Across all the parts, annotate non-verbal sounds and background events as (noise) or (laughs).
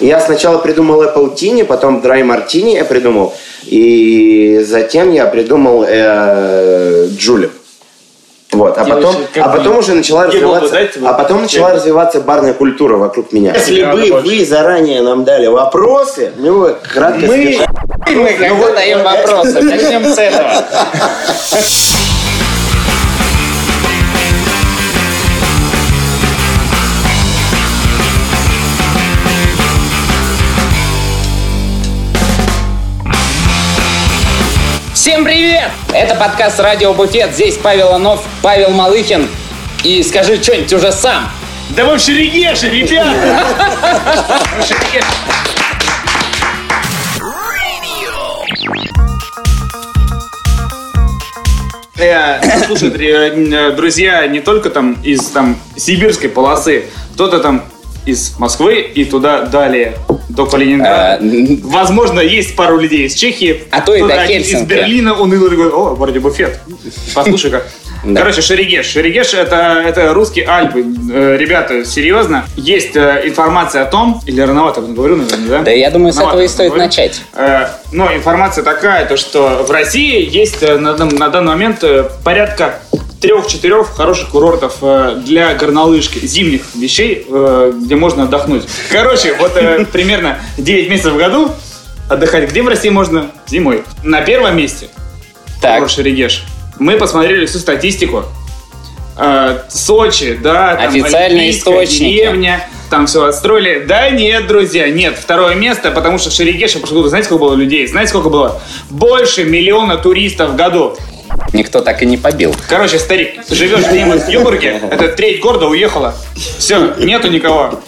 Я сначала придумал Apple Tini, потом Dry Martini я придумал. И затем я придумал э, Джули. Вот, а потом, а потом уже начала развиваться, а потом начала развиваться барная культура вокруг меня. Если бы вы заранее нам дали вопросы, мы бы кратко Мы, (laughs) мы когда даем вопросы, начнем с этого. (laughs) Всем привет! Это подкаст «Радио Буфет». Здесь Павел Анов, Павел Малыхин. И скажи что-нибудь уже сам. Да вы в Шерегеше, ребята! Э, Слушай, др- э, друзья, не только там из там сибирской полосы, кто-то там из Москвы и туда далее до Калининграда. А, Возможно, есть пару людей из Чехии. А то и до один из Хельсинки. Берлина уныло говорит, о, вроде буфет. Послушай-ка. (laughs) Да. Короче, Шерегеш. Шерегеш это, это русские Альпы. Э, Ребята, серьезно, есть э, информация о том, или рановато говорю, наверное, да? Да я думаю, с этого и стоит говорю. начать. Э, Но информация такая, то что в России есть на, на данный момент порядка трех-четырех хороших курортов э, для горнолыжки, зимних вещей, э, где можно отдохнуть. Короче, вот э, (laughs) примерно 9 месяцев в году отдыхать где в России можно? Зимой. На первом месте Так. Шерегеш. Мы посмотрели всю статистику. Сочи, да, там Официальные источники. деревня, там все отстроили. Да нет, друзья, нет. Второе место, потому что в Шерегеше в прошлом году, знаете, сколько было людей? Знаете, сколько было? Больше миллиона туристов в году. Никто так и не побил. Короче, старик, живешь где-нибудь в Юбурге, это треть города уехала. Все, нету никого.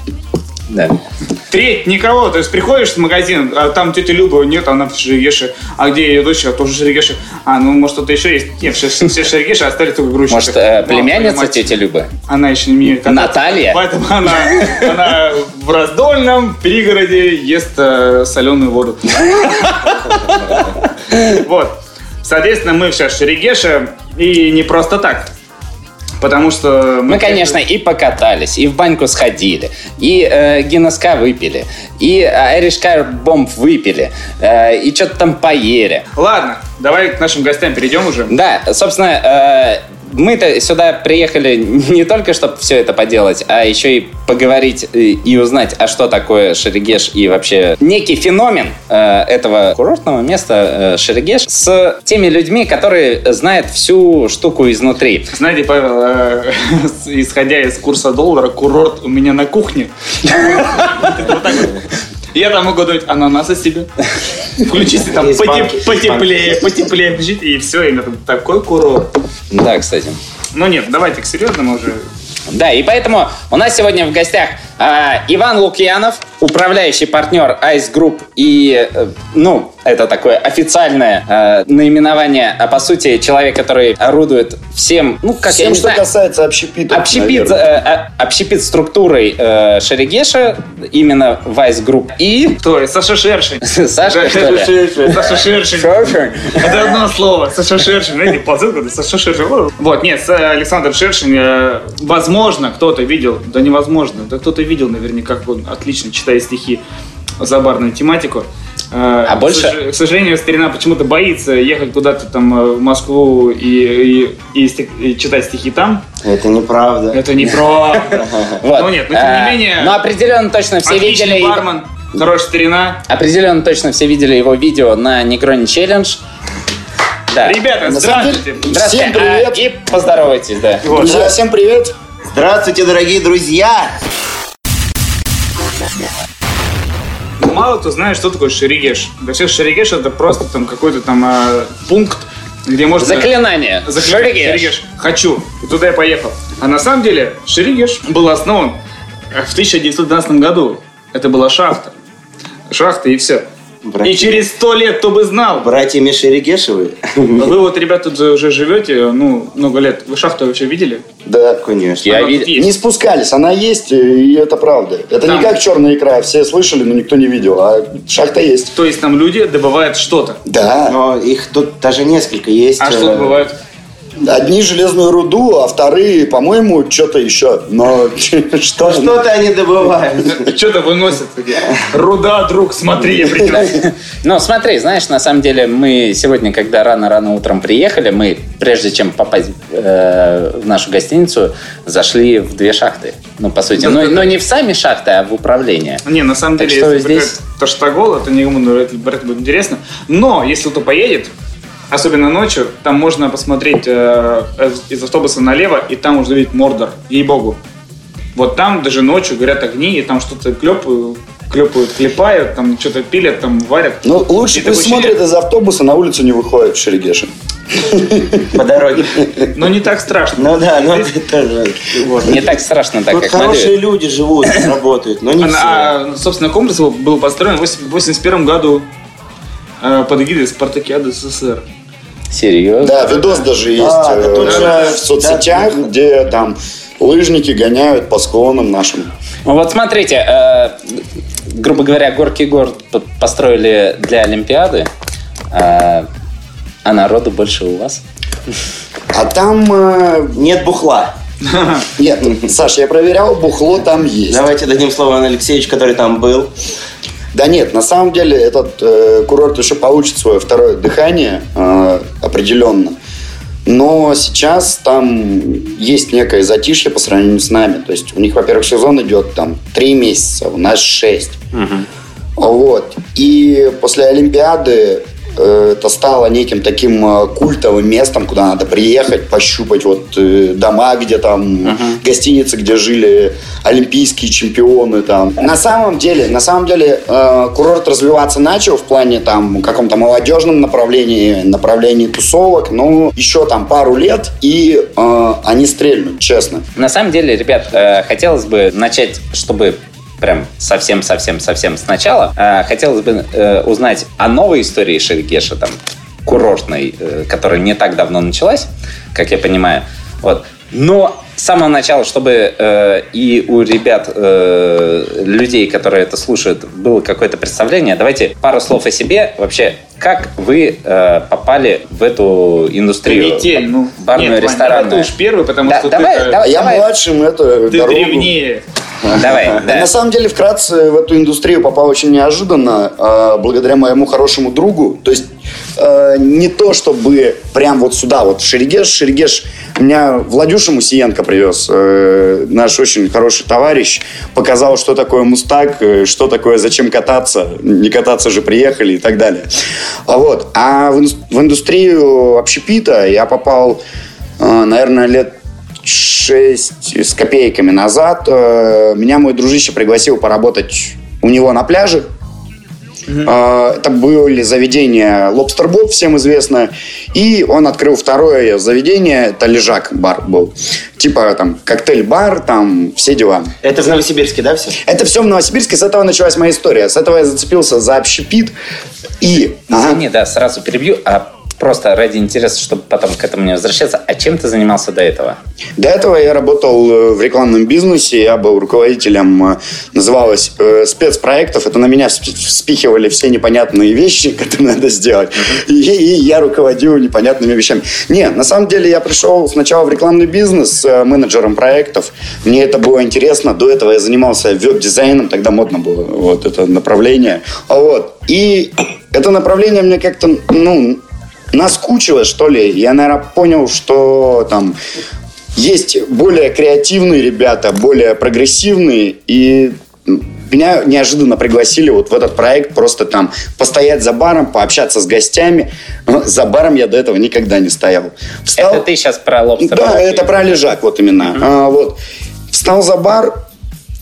Да. Треть никого. То есть приходишь в магазин, а там тетя Люба нет, она в Шерегеше. А где ее дочь? А тоже Шерегеше. А, ну, может, кто-то еще есть. Нет, все все в Шерегеше, а остались только грузчики. Может, э, племянница тети Любы? Она еще не кататься. Наталья? Поэтому она, она в раздольном пригороде ест э, соленую воду. (laughs) Вот. Соответственно, мы сейчас в Шерегеше. И не просто так. Потому что... Мы, конечно, и покатались, и в баньку сходили, и э, Гиннесска выпили, и Irish Car Bomb выпили, э, и что-то там поели. Ладно, давай к нашим гостям перейдем уже. Да, собственно, э, мы-то сюда приехали (laughs) не только, чтобы все это поделать, а еще и поговорить и, и узнать, а что такое Шерегеш и вообще некий феномен э, этого курортного места э, Шерегеш с теми людьми, которые знают всю штуку изнутри. Знаете, Павел, э, (laughs) исходя из курса доллара, курорт у меня на кухне. (laughs) Я там могу дать ананасы себе. (laughs) Включите там потеп- потеплее, потеплее, включите, и все, и там такой курорт. Да, кстати. Ну нет, давайте к серьезному уже. Да, и поэтому у нас сегодня в гостях Иван Лукьянов, управляющий партнер Ice Group и, э, ну, это такое официальное э, наименование, а по сути человек, который орудует всем, ну, как я Всем, не что знаю, касается общепита. общепит, э, а- общепит структурой э, Шерегеша, именно в Ice Group. И Кто? Саша Шершень. Сашка, что ли? Саша Шершень. Это одно слово. Саша Шершень. Знаете, посылка, да, Саша Шершень. Вот, нет, Александр Шершень, э, возможно, кто-то видел, да невозможно, да кто-то видел наверняка, как он отлично читает стихи за барную тематику. Э, А больше- К сож- к сожалению, старина почему-то боится ехать куда-то там э, в Москву и, и- и стих- и читать стихи там. Это неправда. Это неправда. (laughs) Ну нет, но тем Э, не менее, Но определенно точно все видели... бармен, хорошая старина. Определенно точно все видели его видео на Негрони Челлендж. Да. Ребята, здравствуйте. Здравствуйте. Всем привет. И поздоровайтесь, да. Друзья, всем привет. Здравствуйте, дорогие друзья! Мало кто знает, что такое шерегеш. Для всех шерегеш это просто там какой-то там э, пункт, где можно... Заклинание. Заклинание. Шерегеш. Шерегеш. Хочу. И туда я поехал. А на самом деле Шерегеш был основан э, в 1912 году. Это была шахта. Шахта и все. Братья. И через сто лет кто бы знал. Братья Мишерегешевы? Вы вот, ребята, тут уже живете, ну, много лет. Вы шахту вообще видели? Да, конечно. Я вид-. Не спускались, она есть, и это правда. Это Там. не как черная икра, все слышали, но никто не видел, а шахта есть. То есть там люди добывают что-то. Да. Но их тут даже несколько есть. А что э, добывают? Одни железную руду, а вторые, по-моему, что-то еще. Но (laughs) что? Что-то они добывают. (laughs) Что-то выносят. Руда, друг, смотри, я. (laughs) Ну, смотри, знаешь, на самом деле мы сегодня, когда рано-рано утром приехали, мы, прежде чем попасть э, в нашу гостиницу, зашли в две шахты. Ну, по сути. Но, но не в сами шахты, а в управление. Не, на самом деле, если здесь... Таштагол, это никому это будет интересно. Но, если кто поедет, особенно ночью, там можно посмотреть э, из автобуса налево, и там можно увидеть Мордор, ей-богу. Вот там даже ночью горят огни, и там что-то клепают, клепают, клепают, там что-то пилят, там варят. Ну, лучше пусть смотрят из автобуса, на улицу не выходят в Шерегеши. По дороге. Но не так страшно. Ну да, но тоже. Не так страшно, так как хорошие люди живут, работают, но не а, все. А, собственно, комплекс был построен в 1981 году э, под эгидой Спартакиады СССР. Серьезно? Да, видос даже есть а, э, в соцсетях, да. где там лыжники гоняют по склонам нашим. Ну вот смотрите, э, грубо говоря, горки гор построили для Олимпиады, э, а народу больше у вас? А там э, нет бухла. Нет, Саш, я проверял, бухло там есть. Давайте дадим слово Ивану Алексеевичу, который там был. Да нет, на самом деле этот э, курорт еще получит свое второе дыхание э, определенно. Но сейчас там есть некое затишье по сравнению с нами. То есть у них, во-первых, сезон идет там три месяца, у нас шесть. Угу. Вот. И после Олимпиады это стало неким таким э, культовым местом, куда надо приехать, пощупать вот э, дома, где там uh-huh. гостиницы, где жили олимпийские чемпионы там. На самом деле, на самом деле курорт развиваться начал в плане там каком-то молодежном направлении, направлении тусовок, но еще там пару лет и они стрельнут, честно. На самом деле, ребят, хотелось бы начать, чтобы прям совсем-совсем-совсем сначала. Э, хотелось бы э, узнать о новой истории Шерегеша, там, курортной, э, которая не так давно началась, как я понимаю. Вот. Но с самого начала, чтобы э, и у ребят, э, людей, которые это слушают, было какое-то представление, давайте пару слов о себе. Вообще, как вы э, попали в эту индустрию? Метель, ну, барную, нет, ресторанную? Давай ты уж первый, потому да, что давай, ты... Давай, я давай. младшим, это Ты дорогу. древнее. Давай, да. На самом деле, вкратце, в эту индустрию попал очень неожиданно, а, благодаря моему хорошему другу. То есть, а, не то, чтобы прям вот сюда, вот в Шерегеш. Шерегеш меня Владюша Мусиенко привез, э, наш очень хороший товарищ, показал, что такое мустак, э, что такое зачем кататься, не кататься же приехали и так далее. А вот. А в индустрию общепита я попал, э, наверное, лет 6 с копейками назад э, меня мой дружище пригласил поработать у него на пляже. Uh-huh. Это были заведения Lobster Bob, всем известно. И он открыл второе заведение, это Лежак бар был. Типа там коктейль-бар, там все дела. Это в Новосибирске, да, все? Это все в Новосибирске. С этого началась моя история. С этого я зацепился за общепит. И... Извини, ага. да, сразу перебью. А просто ради интереса, чтобы потом к этому не возвращаться, а чем ты занимался до этого? До этого я работал э, в рекламном бизнесе, я был руководителем, э, называлось э, спецпроектов, это на меня спихивали все непонятные вещи, (laughs) которые надо сделать, и, и я руководил непонятными вещами. Не, на самом деле я пришел сначала в рекламный бизнес менеджером проектов, мне это было интересно, до этого я занимался веб-дизайном, тогда модно было вот это направление, вот, и это направление мне как-то, ну, наскучило, что ли. Я, наверное, понял, что там есть более креативные ребята, более прогрессивные, и меня неожиданно пригласили вот в этот проект просто там постоять за баром, пообщаться с гостями. За баром я до этого никогда не стоял. Встал... Это ты сейчас про лобстер? Да, это про лежак, вот именно. Uh-huh. А, вот. Встал за бар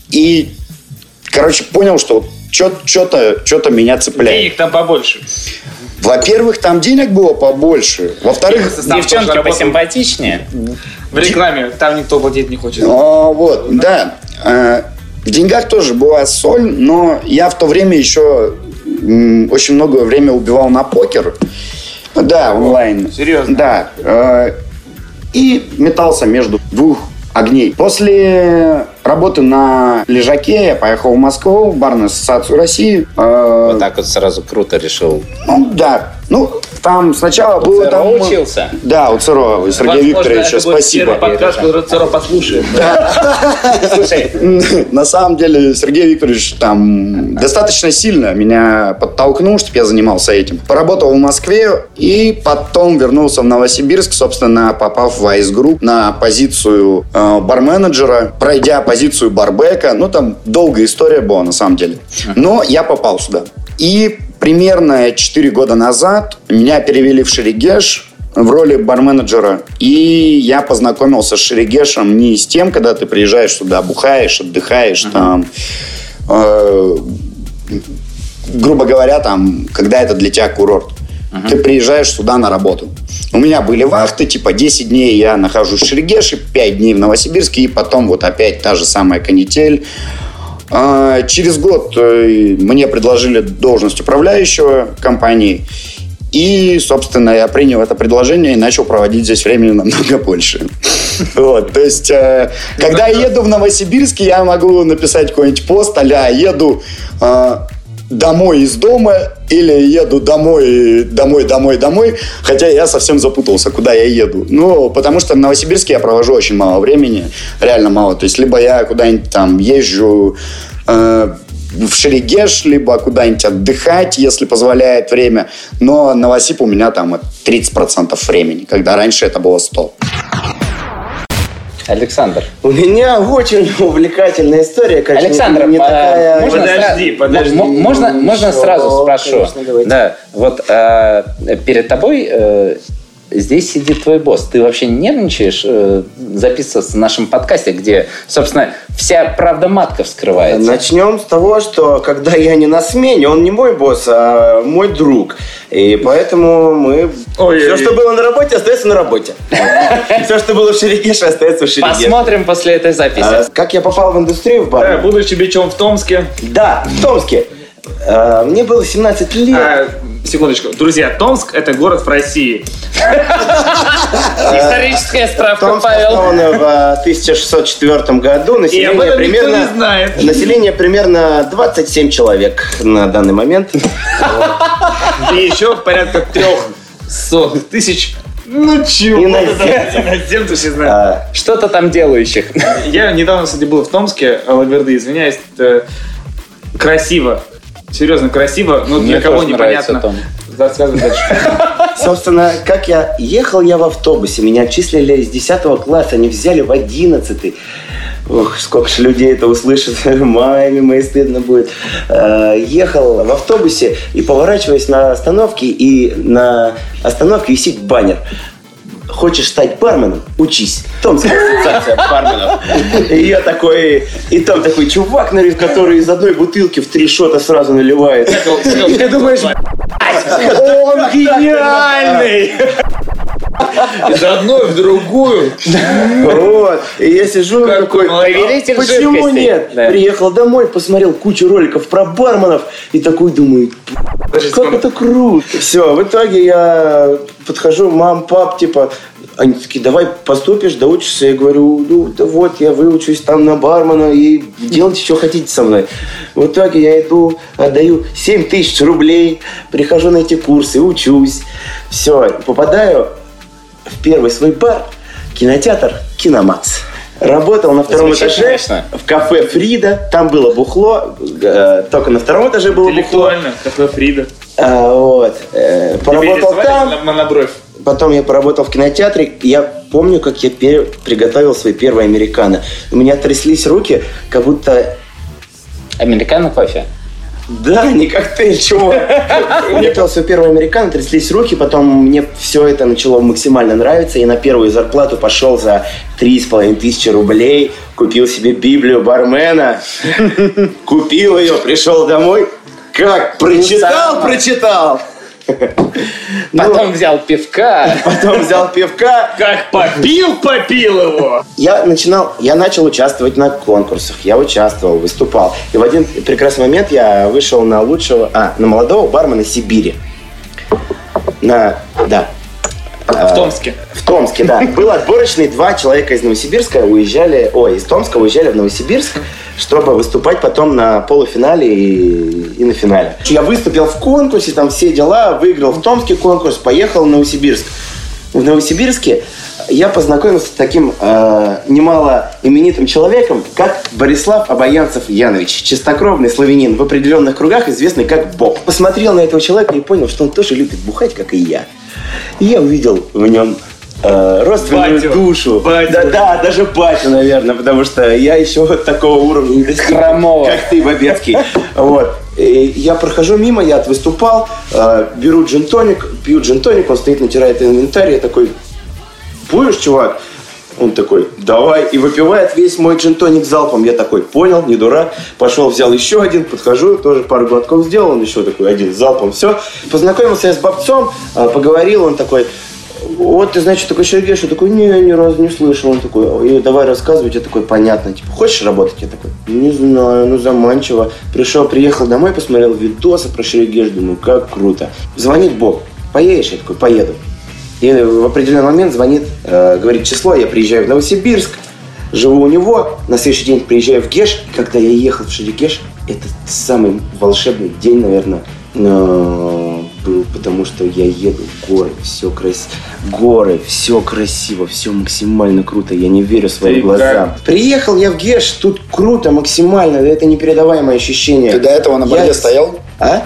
и, короче, понял, что что-то что меня цепляет. Денег там побольше. Во-первых, там денег было побольше. Во-вторых, девчонки посимпатичнее. В рекламе там никто платить не хочет. А, вот, да. А, в деньгах тоже была соль, но я в то время еще очень много времени убивал на покер. Да, онлайн. Серьезно? Да. А, и метался между двух огней. После работы на лежаке я поехал в Москву, в барную ассоциацию России. Э, вот так вот сразу круто решил. Ну, да. Ну, Там сначала у было... там... учился? Да, у ЦРО, у Сергея Викторовича, спасибо. подкаст, который ЦРО послушает. Слушай, (laughs) на самом деле Сергей Викторович там достаточно сильно меня подтолкнул, чтобы я занимался этим. Поработал в Москве и потом вернулся в Новосибирск, собственно, попав в Ice Group на позицию э, барменеджера, пройдя позицию барбека. Ну, там долгая история была на самом деле. Но я попал сюда. И примерно 4 года назад меня перевели в Шерегеш, в роли барменеджера. И я познакомился с Шерегешем не с тем, когда ты приезжаешь сюда, бухаешь, отдыхаешь, uh-huh. там, э, грубо говоря, там, когда это для тебя курорт. Uh-huh. Ты приезжаешь сюда на работу. У меня были вахты, типа 10 дней я нахожусь в Шерегеше, 5 дней в Новосибирске, и потом вот опять та же самая канитель. А, через год э, мне предложили должность управляющего компании. И, собственно, я принял это предложение и начал проводить здесь времени намного больше. (laughs) Вот, то есть, э, когда я еду в Новосибирск, я могу написать какой-нибудь пост а еду домой из дома или еду домой, домой, домой, домой, хотя я совсем запутался, куда я еду. Ну, потому что в Новосибирске я провожу очень мало времени, реально мало. То есть, либо я куда-нибудь там езжу э, в Шерегеш, либо куда-нибудь отдыхать, если позволяет время. Но Новосиб у меня там 30% времени, когда раньше это было 100%. Александр. У меня очень (laughs) увлекательная история. Конечно, Александр, не, не такая... можно подожди, подожди. Можно, можно сразу спрошу? Конечно, да, вот э, перед тобой э, здесь сидит твой босс. Ты вообще нервничаешь э, записываться в нашем подкасте, где, собственно, вся правда матка вскрывается? Начнем с того, что когда я не на смене, он не мой босс, а мой друг. И поэтому мы... Ой, все, что было на работе, остается на работе. (laughs) Все, что было в Шерегеше, (laughs) остается в Шерегеше. Посмотрим после этой записи. А, как я попал в индустрию в бар? Будучи бичом в Томске. Да, в Томске. А, мне было 17 лет. А, секундочку. Друзья, Томск – это город в России. Историческая справка, Томск Павел. основан в 1604 году. Население примерно, не знает. Население примерно 27 человек на данный момент. И еще порядка трех сот тысяч ну чё? Иноземцы все знают. А. Что-то там делающих. Я недавно, кстати, был в Томске, Алаверды, извиняюсь, красиво серьезно красиво, но для кого непонятно. Рассказывай дальше. (laughs) Собственно, как я ехал я в автобусе, меня отчислили из 10 класса, они взяли в 11 Ох, сколько же людей это услышит, (laughs) маме моей стыдно будет. Э, ехал в автобусе и поворачиваясь на остановке, и на остановке висит баннер хочешь стать барменом, учись. Томская ассоциация барменов. (laughs) И я такой, и там такой чувак, который из одной бутылки в три шота сразу наливает. Ты думаешь, он (laughs) гениальный! Из одной в другую. Вот. И я сижу такой, почему нет? Приехал домой, посмотрел кучу роликов про барменов и такой думаю, как это круто. Все, в итоге я подхожу, мам, пап, типа, они такие, давай поступишь, доучишься. Я говорю, ну, да вот, я выучусь там на бармена и делайте, что хотите со мной. В итоге я иду, отдаю 7 тысяч рублей, прихожу на эти курсы, учусь. Все, попадаю в первый свой бар, кинотеатр «Киномакс». Работал на втором Звучит, этаже конечно. в кафе Фрида. Там было бухло. Э, только на втором этаже было бухло. кафе Фрида. А, вот. Э, поработал там. Монобровь. Потом я поработал в кинотеатре. Я помню, как я пер... приготовил свой первый американо. У меня тряслись руки, как будто... Американо кофе? Да, (laughs) не коктейль, чего. Мне пил свой первый американо, тряслись руки, потом мне все это начало максимально нравиться, и на первую зарплату пошел за три с половиной тысячи рублей, купил себе Библию бармена, (laughs) купил ее, пришел домой, как прочитал, прочитал. (laughs) Потом ну, взял пивка. Потом взял пивка. Как попил, попил его. Я начинал, я начал участвовать на конкурсах. Я участвовал, выступал. И в один прекрасный момент я вышел на лучшего, а, на молодого бармена Сибири. На, да. А, в Томске. В Томске, да. (laughs) Был отборочный, два человека из Новосибирска уезжали, ой, из Томска уезжали в Новосибирск, чтобы выступать потом на полуфинале и, и на финале. Я выступил в конкурсе, там все дела, выиграл в Томске конкурс, поехал в Новосибирск. В Новосибирске я познакомился с таким э, немало именитым человеком, как Борислав Обаянцев Янович, чистокровный славянин, в определенных кругах известный как Боб. Посмотрел на этого человека и понял, что он тоже любит бухать, как и я. И я увидел в нем э, родственную батю. душу. Батю. Да, да, даже батю, наверное, потому что я еще вот такого уровня не достиг, как ты, Бабецкий. Вот. И я прохожу мимо, я выступал, э, беру джин-тоник, пью джин-тоник, он стоит, натирает инвентарь, я такой, будешь, чувак? Он такой, давай, и выпивает весь мой джин-тоник залпом. Я такой, понял, не дурак. Пошел, взял еще один, подхожу, тоже пару глотков сделал, он еще такой, один залпом, все. Познакомился я с бабцом, а, поговорил, он такой, вот ты, значит, такой Сергей, я такой, не, ни разу не слышал. Он такой, и давай рассказывать. Я такой, понятно, типа, хочешь работать? Я такой, не знаю, ну заманчиво. Пришел, приехал домой, посмотрел видосы про Шерегеш, думаю, как круто. Звонит Бог, поедешь? Я такой, поеду. И в определенный момент звонит, э, говорит число, я приезжаю в Новосибирск, живу у него, на следующий день приезжаю в Геш. И когда я ехал в Шерегеш, это самый волшебный день, наверное, был, потому что я еду в горы, все красиво, горы, все красиво, все максимально круто, я не верю своим Ты глазам. Как? Приехал я в Геш, тут круто максимально, это непередаваемое ощущение. Ты до этого на борде я... стоял? А?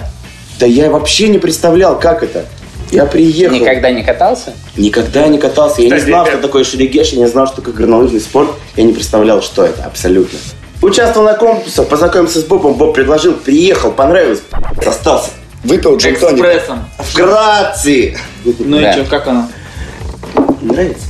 Да я вообще не представлял, как это. Я приехал. Никогда не катался? Никогда не катался. Я не знал, что такое шерегеш, я не знал, что такое горнолыжный спорт. Я не представлял, что это абсолютно. Участвовал на конкурсах, познакомился с Бобом, Боб предложил, приехал, понравилось, остался. Выпил джин Экспрессом. Вкратце. Ну и что, как оно? Нравится?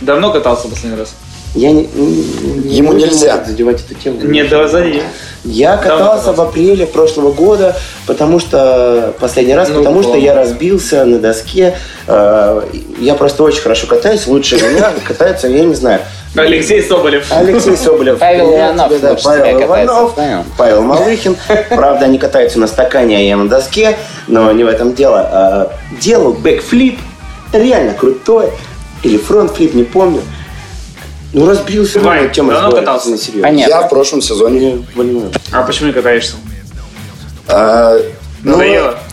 Давно катался последний раз? Я не, не Ему нельзя задевать эту тему. Нет, давай зади. Я катался в апреле прошлого года, потому что последний раз, ну, потому что я разбился на доске. Э, я просто очень хорошо катаюсь, лучше меня (laughs) катаются, я не знаю. Алексей Соболев. Алексей Соболев. Павел Иванов. Да, Павел Иванов. Павел Малыхин. Правда, они катаются на стакане, а я на доске, но не в этом дело. А, делал backflip, реально крутой. Или frontflip, не помню. Ну, разбился. Вань, ты давно катался? Не, серьезно. Понятно. Я в прошлом сезоне. А почему не катаешься? А, ну,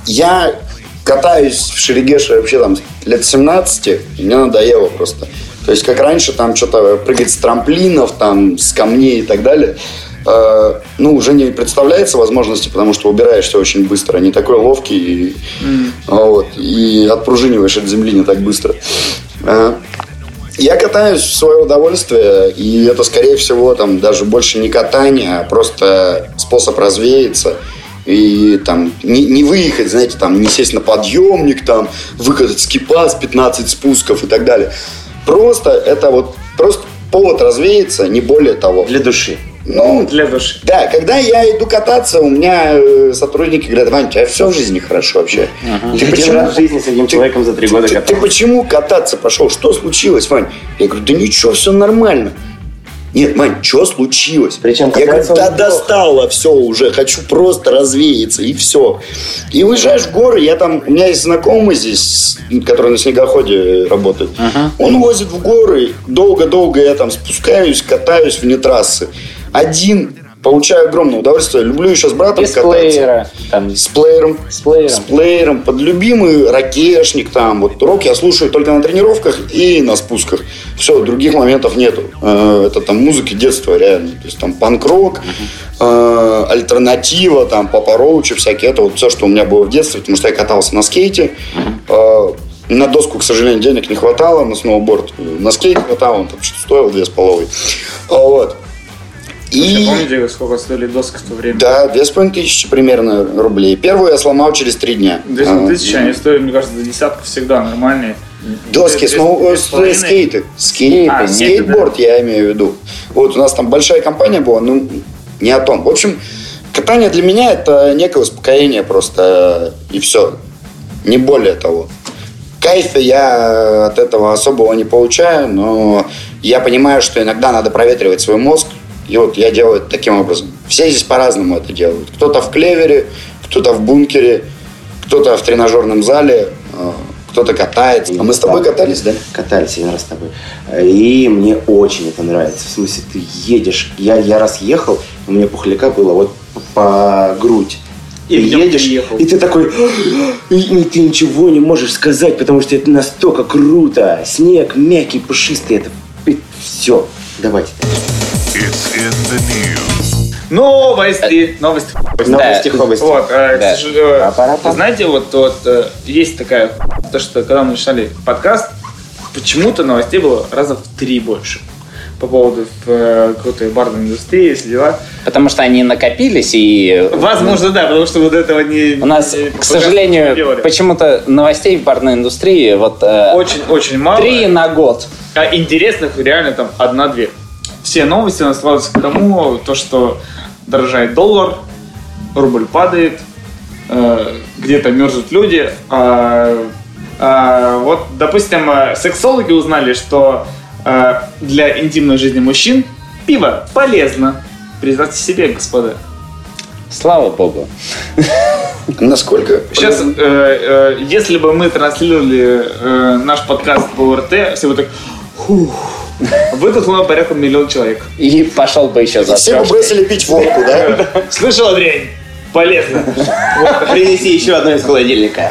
я катаюсь в Шерегеше вообще там лет 17, и мне надоело просто. То есть, как раньше, там что-то прыгать с трамплинов, там, с камней и так далее, э, ну, уже не представляется возможности, потому что убираешься очень быстро, не такой ловкий, и, mm. вот, и отпружиниваешь от земли не так быстро. Э, я катаюсь в свое удовольствие, и это, скорее всего, там даже больше не катание, а просто способ развеяться и там не, не выехать, знаете, там не сесть на подъемник, там выкатать скипас, 15 спусков и так далее. Просто это вот просто повод развеяться, не более того. Для души. Ну, для души. Да, когда я иду кататься, у меня э, сотрудники говорят, Вань, у тебя все в жизни хорошо вообще. Ага. Ты почему в жизни с одним человеком за три года ты, ты почему кататься пошел? Что случилось, Вань? Я говорю, да ничего, все нормально. Нет, Мань, что случилось? Причем я говорю, да достало все уже, хочу просто развеяться, и все. И уезжаешь в горы, я там, у меня есть знакомый здесь, который на снегоходе работает. Uh-huh. Он возит в горы, долго-долго я там спускаюсь, катаюсь вне трассы. Один получаю огромное удовольствие. Люблю еще с братом Без кататься. Плеера, там, с плеером. С плеером. С плеером. Под любимый ракешник там. Вот рок я слушаю только на тренировках и на спусках. Все, других моментов нету. Э, это там музыка детства реально. То есть там панк-рок, uh-huh. альтернатива, там папа Роучи всякие. Это вот все, что у меня было в детстве, потому что я катался на скейте. Uh-huh. На доску, к сожалению, денег не хватало, на сноуборд. На скейт хватало, он там что стоил две с половой. Вот. И... Помните, сколько стоили доски в то время? Да, две с половиной тысячи примерно рублей. Первую я сломал через три дня. Две с половиной тысячи, они стоят, мне кажется, до десятку всегда нормальные. Доски, сноу... скейты. Скейты. А, Скейтборд да. я имею в виду. Вот у нас там большая компания была, ну, не о том. В общем, катание для меня это некое успокоение просто, и все. Не более того. Кайфа я от этого особого не получаю, но я понимаю, что иногда надо проветривать свой мозг, и вот я делаю это таким образом. Все здесь по-разному это делают. Кто-то в клевере, кто-то в бункере, кто-то в тренажерном зале, а, кто-то катается. А мы с тобой катались, да? Катались один раз с тобой. И мне очень это нравится. В смысле, ты едешь. Я, я раз ехал, у меня пухляка было вот по грудь. И ты едешь, приехал. и ты такой, и ты ничего не можешь сказать, потому что это настолько круто. Снег мягкий, пушистый, это все. Давайте. It's in the news. Новости. Новости. Новости, хобости. Вот, э, да. э, знаете, вот, вот э, есть такая, то, что когда мы начинали подкаст, почему-то новостей было раза в три больше по поводу э, какой-то барной индустрии, все дела. Потому что они накопились и... Возможно, да, потому что вот этого не... У нас, не, к сожалению, почему-то новостей в барной индустрии вот... Очень-очень э, мало. Три на год. А интересных реально там одна-две все новости у нас сводятся к тому, то, что дорожает доллар, рубль падает, э, где-то мерзнут люди. А, а, вот, допустим, э, сексологи узнали, что э, для интимной жизни мужчин пиво полезно. Представьте себе, господа. Слава богу. Насколько? Сейчас, э, э, если бы мы транслировали э, наш подкаст по РТ, все бы так... Фух, Выдохнуло порядка миллион человек. И пошел бы еще за Все бы бросили пить водку, да? (laughs) Слышал, дрянь? Полезно. Принеси еще одно из холодильника.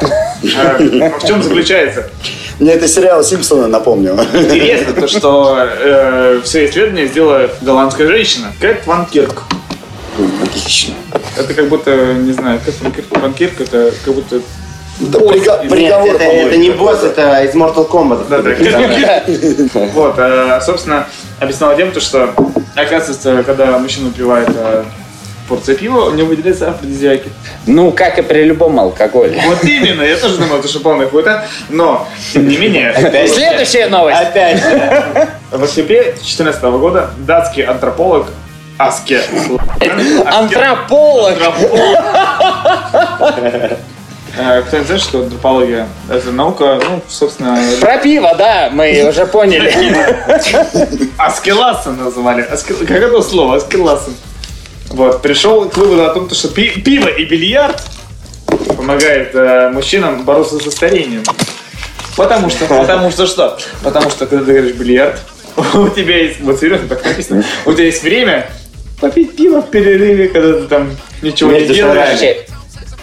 А, в чем заключается? Мне это сериал Симпсона напомнил. Интересно то, что э, все исследование сделала голландская женщина. Кэт Ван Кирк. Отлично. Это как будто, не знаю, Кэт Ван Кирк, это как будто это приго- приговор, Нет, это, это не босс, это из Mortal Kombat. Да, да. (laughs) Вот, э, собственно, объясняла тем, что, оказывается, когда мужчина выпивает э, порция пива, у него выделяются афродизиаки. Ну, как и при любом алкоголе. Вот именно, я тоже думал, что полный хуйта, но, тем не менее... Следующая новость. Опять же. (laughs) В октябре 2014 года датский антрополог Аске... Антрополог! Антрополог! (laughs) Э, кто не знает, что антропология – это наука, ну, собственно... Про пиво, да, мы (laughs) уже поняли. Аскеласом называли. Как это слово? Аскеласом. Вот, пришел к выводу о том, что пиво и бильярд помогает э, мужчинам бороться со старением. Потому что, потому что что? Потому что, когда ты говоришь бильярд, (laughs) у тебя есть, вот серьезно так написано, у тебя есть время попить пиво в перерыве, когда ты там ничего не делаешь.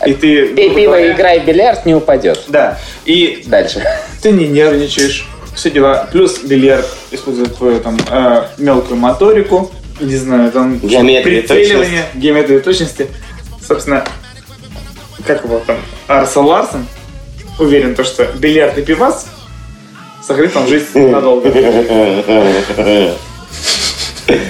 И ты... Пей пиво и играй в бильярд, не упадет. Да. И дальше. (laughs) Ты не нервничаешь, все дела. Плюс бильярд использует твою там э, мелкую моторику, не знаю, там геометрию прицеливание, геометрию точности. Собственно, как его там, Арсен Ларсен уверен, то, что бильярд и пивас сохранит вам жизнь (laughs) надолго. (laughs)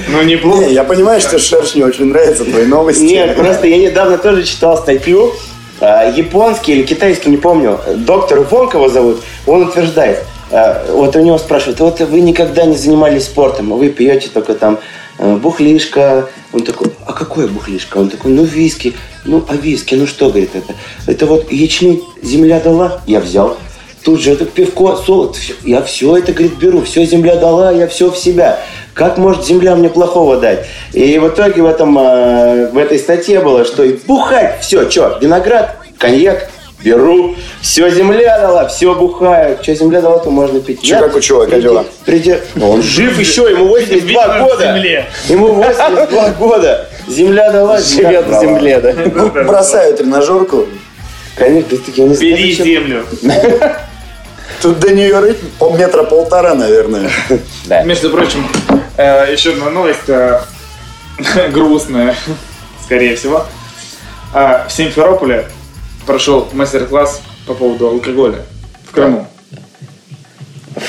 Ну, не. Не, я понимаю, что Шершню очень нравятся твои новости. Нет, просто я недавно тоже читал статью, а, японский или китайский, не помню, доктор Вонг его зовут, он утверждает, а, вот у него спрашивают, вот вы никогда не занимались спортом, вы пьете только там а, бухлишка. Он такой, а какое бухлишка? Он такой, ну виски. Ну, а виски, ну что, говорит, это? Это вот ячмень земля дала, я взял. Тут же это пивко, солод, я все это, говорит, беру, все земля дала, я все в себя. Как может земля мне плохого дать? И в итоге в, этом, э, в этой статье было, что и бухать, все, что, виноград, коньяк, беру, все земля дала, все бухаю. Что земля дала, то можно пить. Че, как у чувака дела? Приди... Он жив еще, ему (laughs) 82 года. Ему 82 (laughs) года. Земля дала, живет в земле, да. Ну, (laughs) бросаю тренажерку. Конечно, я не знаю. Бери землю. Тут до нее рыть метра полтора, наверное. Да. Между прочим, еще одна новость э, (laughs) грустная, скорее всего. Э, в Симферополе прошел мастер-класс по поводу алкоголя в Крыму.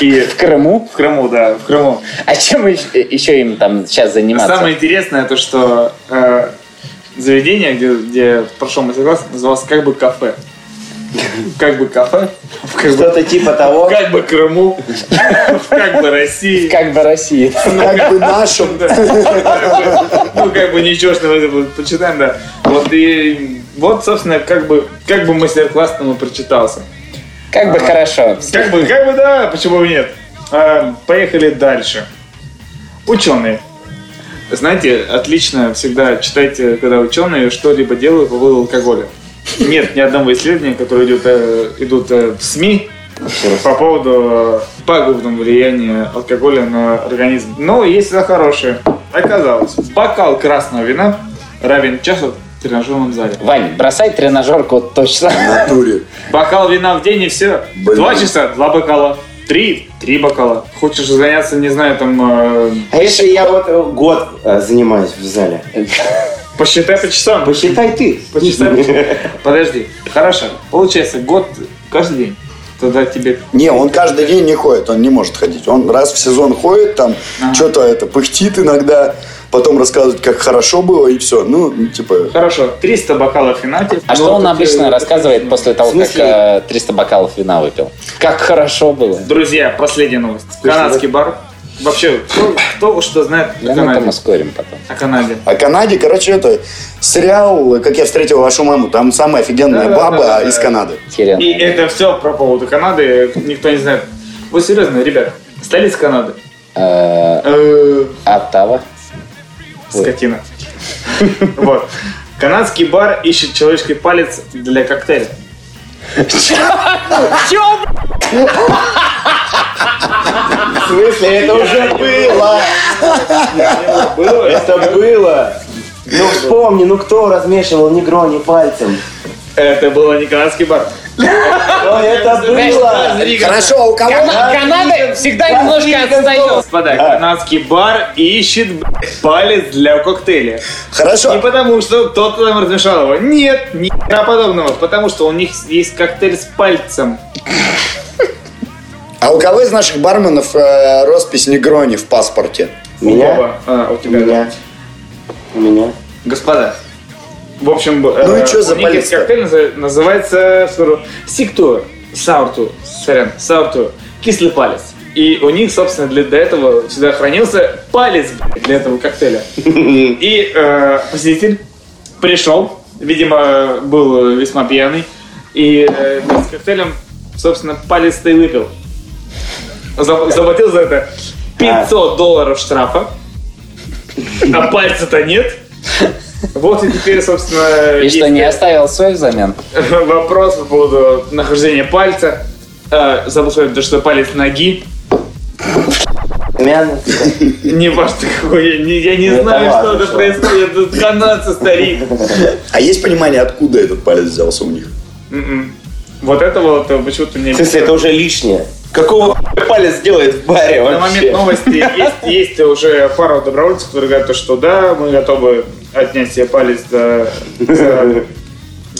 И в Крыму? В Крыму, да, в Крыму. А чем еще им там сейчас заниматься? Самое интересное то, что э, заведение, где, где прошел мастер-класс, называлось как бы кафе. Как бы кафе. Что-то типа того. Как бы Крыму. Как бы России. Как бы России. Как бы нашим. Ну, как бы ничего, что мы почитаем, да. Вот и вот, собственно, как бы, как бы мастер-класс нам прочитался. Как бы а, хорошо. Как бы, как бы, да, почему бы нет. А, поехали дальше. Ученые. Знаете, отлично всегда читайте, когда ученые что-либо делают по поводу алкоголя. Нет ни одного исследования, которые идут, э, идут э, в СМИ, по поводу пагубного влияния алкоголя на организм. Но есть за хорошее. Оказалось, бокал красного вина равен часу в тренажерном зале. Вань, бросай тренажерку точно. В натуре. Бокал вина в день и все. Блин. Два часа, два бокала. Три, три бокала. Хочешь заняться, не знаю, там... Э... А если я вот год э, занимаюсь в зале? (laughs) Посчитай по часам. Посчитай ты. Посчитай. (laughs) Подожди. Хорошо. Получается, год каждый день. Тогда тебе... Не, он каждый день не ходит, он не может ходить. Он раз в сезон ходит, там ага. что-то это пыхтит иногда, потом рассказывает, как хорошо было, и все. Ну, типа... Хорошо, 300 бокалов вина. А что он обычно э, рассказывает после того, как 300 э, бокалов вина выпил? Как хорошо было. Друзья, последняя новость. Канадский бар Вообще, кто, кто что знает о Канаде? мы ускорим потом. О Канаде. О Канаде, короче, это сериал «Как я встретил вашу маму». Там самая офигенная да, баба да, да, из Канады. Херен. И это все про поводу Канады. Никто не знает. Вы серьезно, ребят? Столица Канады? Э, э, Оттава. Скотина. (laughs) Вот. Канадский бар ищет человеческий палец для коктейля. (laughs) Чё? (laughs) В смысле, это уже было. Это было. Ну вспомни, ну кто размешивал негрони пальцем? Это было не канадский бар. Но это было. Хорошо, а у кого? Канада всегда немножко отстает. Господа, канадский бар ищет палец для коктейля. Хорошо. Не потому, что кто-то там размешал его. Нет, ни подобного. Потому что у них есть коктейль с пальцем. А у кого из наших барменов э, роспись Негрони в паспорте? Меня? А, у тебя, Меня. да. У меня. Господа, в общем, ну э, и что за у коктейль называется, скажу, сикту, саурту, сорян, саурту, кислый палец. И у них, собственно, для, для этого всегда хранился палец для этого коктейля. (laughs) И э, посетитель пришел, видимо, был весьма пьяный, и э, с коктейлем, собственно, палец-то и выпил заплатил за это 500 долларов штрафа, а пальца-то нет. Вот и теперь, собственно... И что, не оставил свой взамен? Вопрос по поводу нахождения пальца. А, забыл сказать, то, что палец ноги. Не важно какой, я не, я не знаю, что это происходит. Тут канадцы, старик. А есть понимание, откуда этот палец взялся у них? М-м. Вот это вот почему-то мне... В это уже лишнее. Какого палец делает в баре вообще? На момент новости есть, (laughs) есть уже пара добровольцев, которые говорят, что да, мы готовы отнять себе палец за, за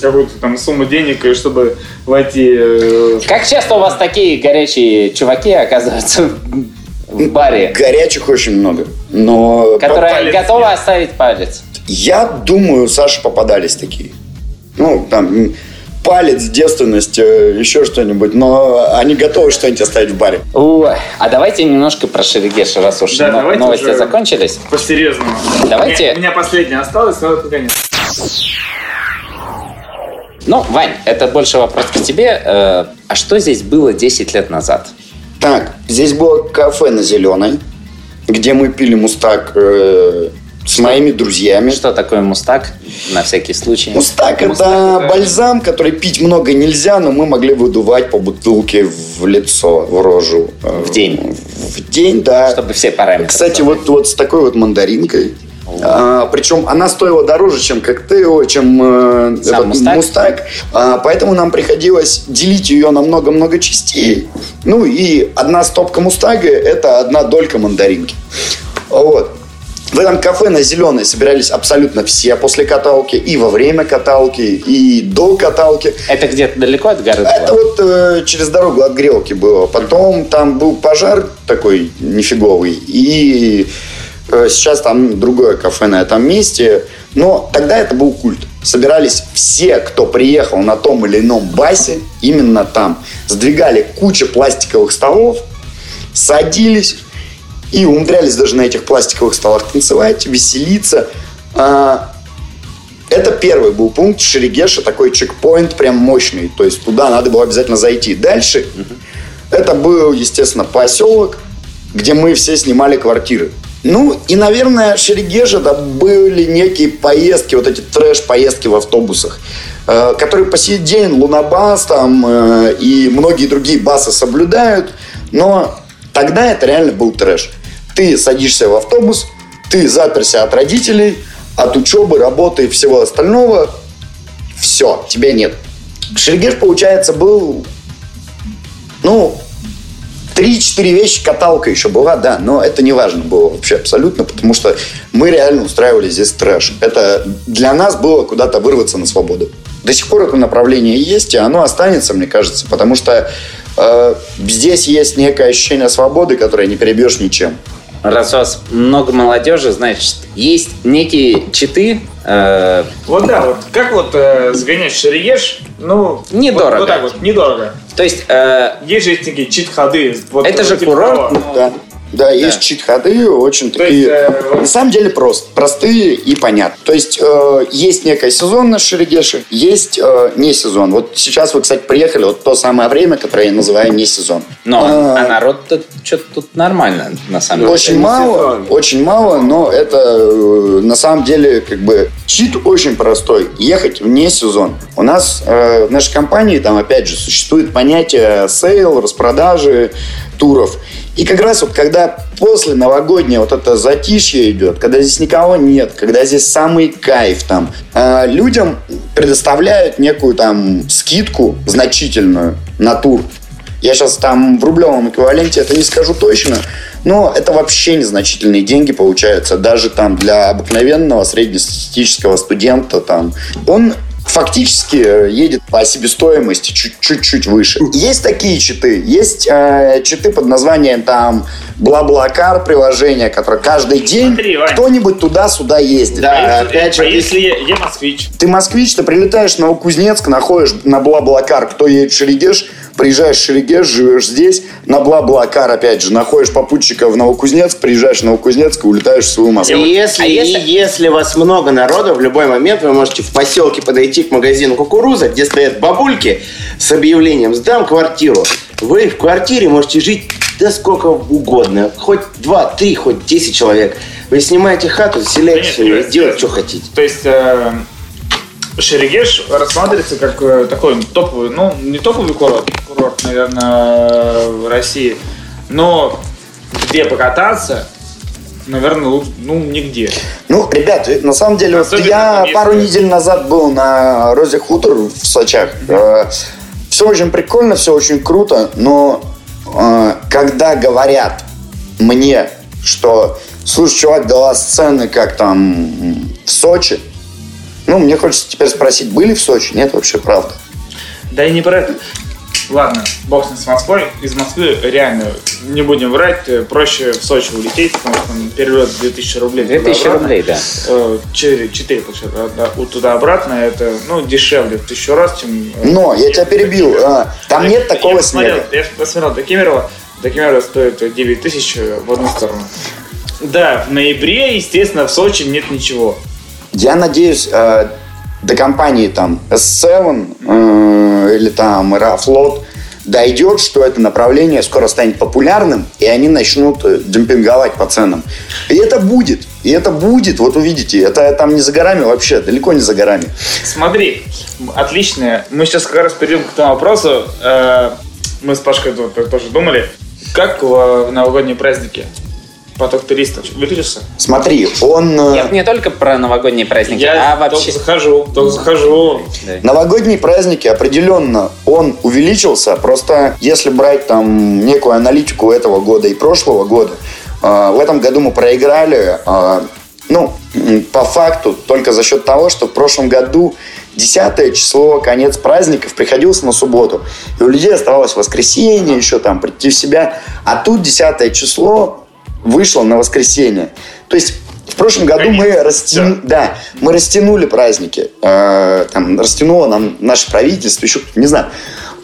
какую-то там сумму денег, чтобы войти... Э, как часто у вас такие горячие чуваки оказываются в баре? Горячих очень много, но... Которые готовы оставить палец? Я думаю, Саша попадались такие. Ну, там, палец, девственность, э, еще что-нибудь, но они готовы что-нибудь оставить в баре. Ой, а давайте немножко про Шерегеш, раз уж да, но, новости закончились. По-серьезному. Давайте... У меня, последняя осталась, но это конец. Ну, Вань, это больше вопрос к тебе. Э, а что здесь было 10 лет назад? Так, здесь было кафе на Зеленой, где мы пили мустак э, с моими друзьями. Что такое мустак, на всякий случай? Мустак, мустак это, это бальзам, который пить много нельзя, но мы могли выдувать по бутылке в лицо, в рожу. В день? В день, да. Чтобы все параметры. Кстати, вот, вот с такой вот мандаринкой. А, причем она стоила дороже, чем коктейль, чем э, этот, мустак. мустак. А, поэтому нам приходилось делить ее на много-много частей. Ну и одна стопка мустага – это одна долька мандаринки. Вот. В этом кафе на Зеленой собирались абсолютно все после каталки, и во время каталки, и до каталки. Это где-то далеко от горы Это вот э, через дорогу от Грелки было. Потом там был пожар такой нифиговый, и э, сейчас там другое кафе на этом месте. Но тогда это был культ. Собирались все, кто приехал на том или ином басе, именно там. Сдвигали кучу пластиковых столов, садились, и умудрялись даже на этих пластиковых столах танцевать, веселиться. А, это первый был пункт Шерегеша, такой чекпоинт прям мощный. То есть туда надо было обязательно зайти. Дальше это был, естественно, поселок, где мы все снимали квартиры. Ну, и, наверное, Шерегеша, да, были некие поездки, вот эти трэш-поездки в автобусах. э, который по сей день Лунабас там э, и многие другие басы соблюдают, но тогда это реально был трэш. Ты садишься в автобус, ты заперся от родителей, от учебы, работы и всего остального. Все, тебя нет. Шерегеш, получается, был, ну, Три-четыре вещи, каталка еще была, да, но это не важно было вообще абсолютно, потому что мы реально устраивали здесь трэш. Это для нас было куда-то вырваться на свободу. До сих пор это направление есть, и оно останется, мне кажется, потому что э, здесь есть некое ощущение свободы, которое не перебьешь ничем. Раз у вас много молодежи, значит, есть некие читы. Э... Вот да, вот как вот э, сгонять шериеш, ну... Недорого. Вот, вот так вот, недорого. То есть... Э... Есть же такие чит-ходы. Вот, это же типа курорт. Ну, да. Да, да, есть чит-коды, очень То такие... Есть, э, на самом деле просто. Простые и понятные. То есть э, есть некая сезонность Шерегеши, есть э, не сезон. Вот сейчас вы, кстати, приехали, вот то самое время, которое я называю не сезон. Но, а, а народ-то что-то тут нормально, на самом деле. Очень мало, сезон. очень мало, но это э, на самом деле как бы чит очень простой. Ехать вне сезон. У нас э, в нашей компании там опять же существует понятие sale, распродажи туров. И как раз вот когда после новогоднее вот это затишье идет, когда здесь никого нет, когда здесь самый кайф там, э, людям предоставляют некую там скидку значительную на тур. Я сейчас там в рублевом эквиваленте это не скажу точно, но это вообще незначительные деньги получаются. Даже там для обыкновенного среднестатистического студента там. Он фактически э, едет по себестоимости чуть-чуть выше. Есть такие читы. Есть э, читы под названием там Бла-Блакар приложение, которое каждый день кто-нибудь туда-сюда ездит. Да, а опять же, а если я, я москвич? Ты москвич, ты прилетаешь на Новокузнецк, находишь на Бла-Блакар, кто едет в Шерегеш, приезжаешь в Шерегеш, живешь здесь, на Бла-Блакар, опять же, находишь попутчика в Новокузнецк, приезжаешь в Новокузнецк и улетаешь в свою Москву. Если, а если... если вас много народа, в любой момент вы можете в поселке подойти к магазину кукуруза, где стоят бабульки с объявлением «Сдам квартиру». Вы в квартире можете жить да сколько угодно. Хоть два, три, хоть десять человек. Вы снимаете хату, заселяетесь да нет, и делаете, что хотите. То есть... Э Шерегеш рассматривается как э, такой топовый, ну, не топовый курорт, курорт, наверное, в России, но где покататься, наверное, ну, нигде. Ну, ребят, на самом деле, вот я пару недель назад был на Розе Хутор в Сочах. Mm-hmm. Все очень прикольно, все очень круто, но э, когда говорят мне, что, слушай, чувак, дала сцены, как там в Сочи, ну, мне хочется теперь спросить, были в Сочи? Нет, вообще правда. Да и не про это. Ладно, бог с Москвой. Из Москвы реально, не будем врать, э, проще в Сочи улететь, потому что там перелет 2000 рублей. 2000 рублей, да. 4, 4 туда-обратно, это, ну, дешевле в тысячу раз, чем... Э, Но, я тебя перебил, а, там нет такого я снега. Я посмотрел до Кемерово, до Кемерово стоит 9 тысяч в одну сторону. Да, в ноябре, естественно, в Сочи нет ничего. Я надеюсь, э, до компании там S7 э, или там Aeroflot дойдет, что это направление скоро станет популярным, и они начнут э, демпинговать по ценам. И это будет. И это будет, вот увидите, это там не за горами вообще, далеко не за горами. Смотри, отлично. Мы сейчас как раз перейдем к тому вопросу. Э, мы с Пашкой тоже думали, как в новогодние праздники поток туристов выключился? Смотри, он... Нет, э, не только про новогодние праздники, Я а вообще... только захожу, только захожу. Да. Новогодние праздники определенно он увеличился, просто если брать там некую аналитику этого года и прошлого года, э, в этом году мы проиграли, э, ну, по факту, только за счет того, что в прошлом году 10 число, конец праздников, приходился на субботу. И у людей оставалось воскресенье, еще там прийти в себя. А тут 10 число, вышло на воскресенье. То есть в прошлом году Конечно. мы растянули, да. мы растянули праздники, э, там растянуло нам наше правительство, еще не знаю.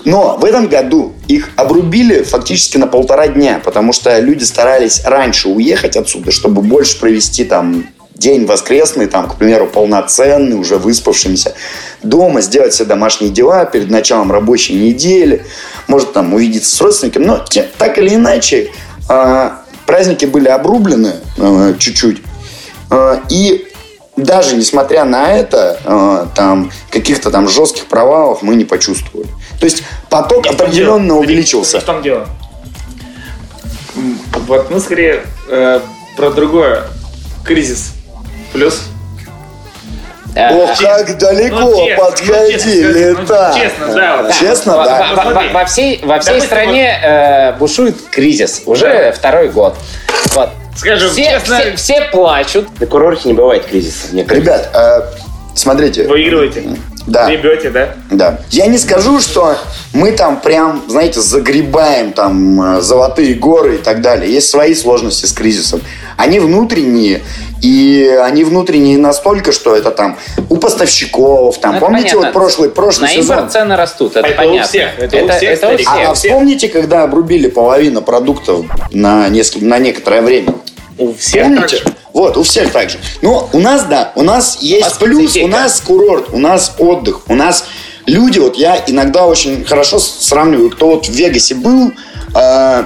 Но в этом году их обрубили фактически на полтора дня, потому что люди старались раньше уехать отсюда, чтобы больше провести там день воскресный, там, к примеру, полноценный, уже выспавшимся, дома сделать все домашние дела перед началом рабочей недели, может там увидеться с родственниками, но так или иначе э, праздники были обрублены э, чуть-чуть. Э, и даже несмотря на это, э, там каких-то там жестких провалов мы не почувствовали. То есть поток определенно дело. увеличился. В том дело. Вот, ну, скорее, э, про другое. Кризис. Плюс. Э, Ох, как далеко ну, подходили ну, честно, ну, честно, да. Вот. Честно, да. Во, во, во всей, во всей стране э, бушует кризис. Уже да. второй год. Вот. Скажем все, честно... Все, все плачут. На курорте не бывает кризиса. Ребят, э, смотрите. Выигрываете. Да. Гребете, да? Да. Я не скажу, что мы там прям, знаете, загребаем там э, золотые горы и так далее. Есть свои сложности с кризисом. Они внутренние, и они внутренние настолько, что это там у поставщиков, там, ну, помните, понятно. вот прошлый, прошлый На сезон? импорт цены растут, это, это понятно. У всех, это, это, у всех, это у всех. А, а вспомните, когда обрубили половину продуктов на, несколько, на некоторое время? У всех Помните? так же? Вот, у всех так же. Но у нас, да, у нас есть плюс, у нас курорт, у нас отдых, у нас люди, вот я иногда очень хорошо сравниваю, кто вот в Вегасе был, э,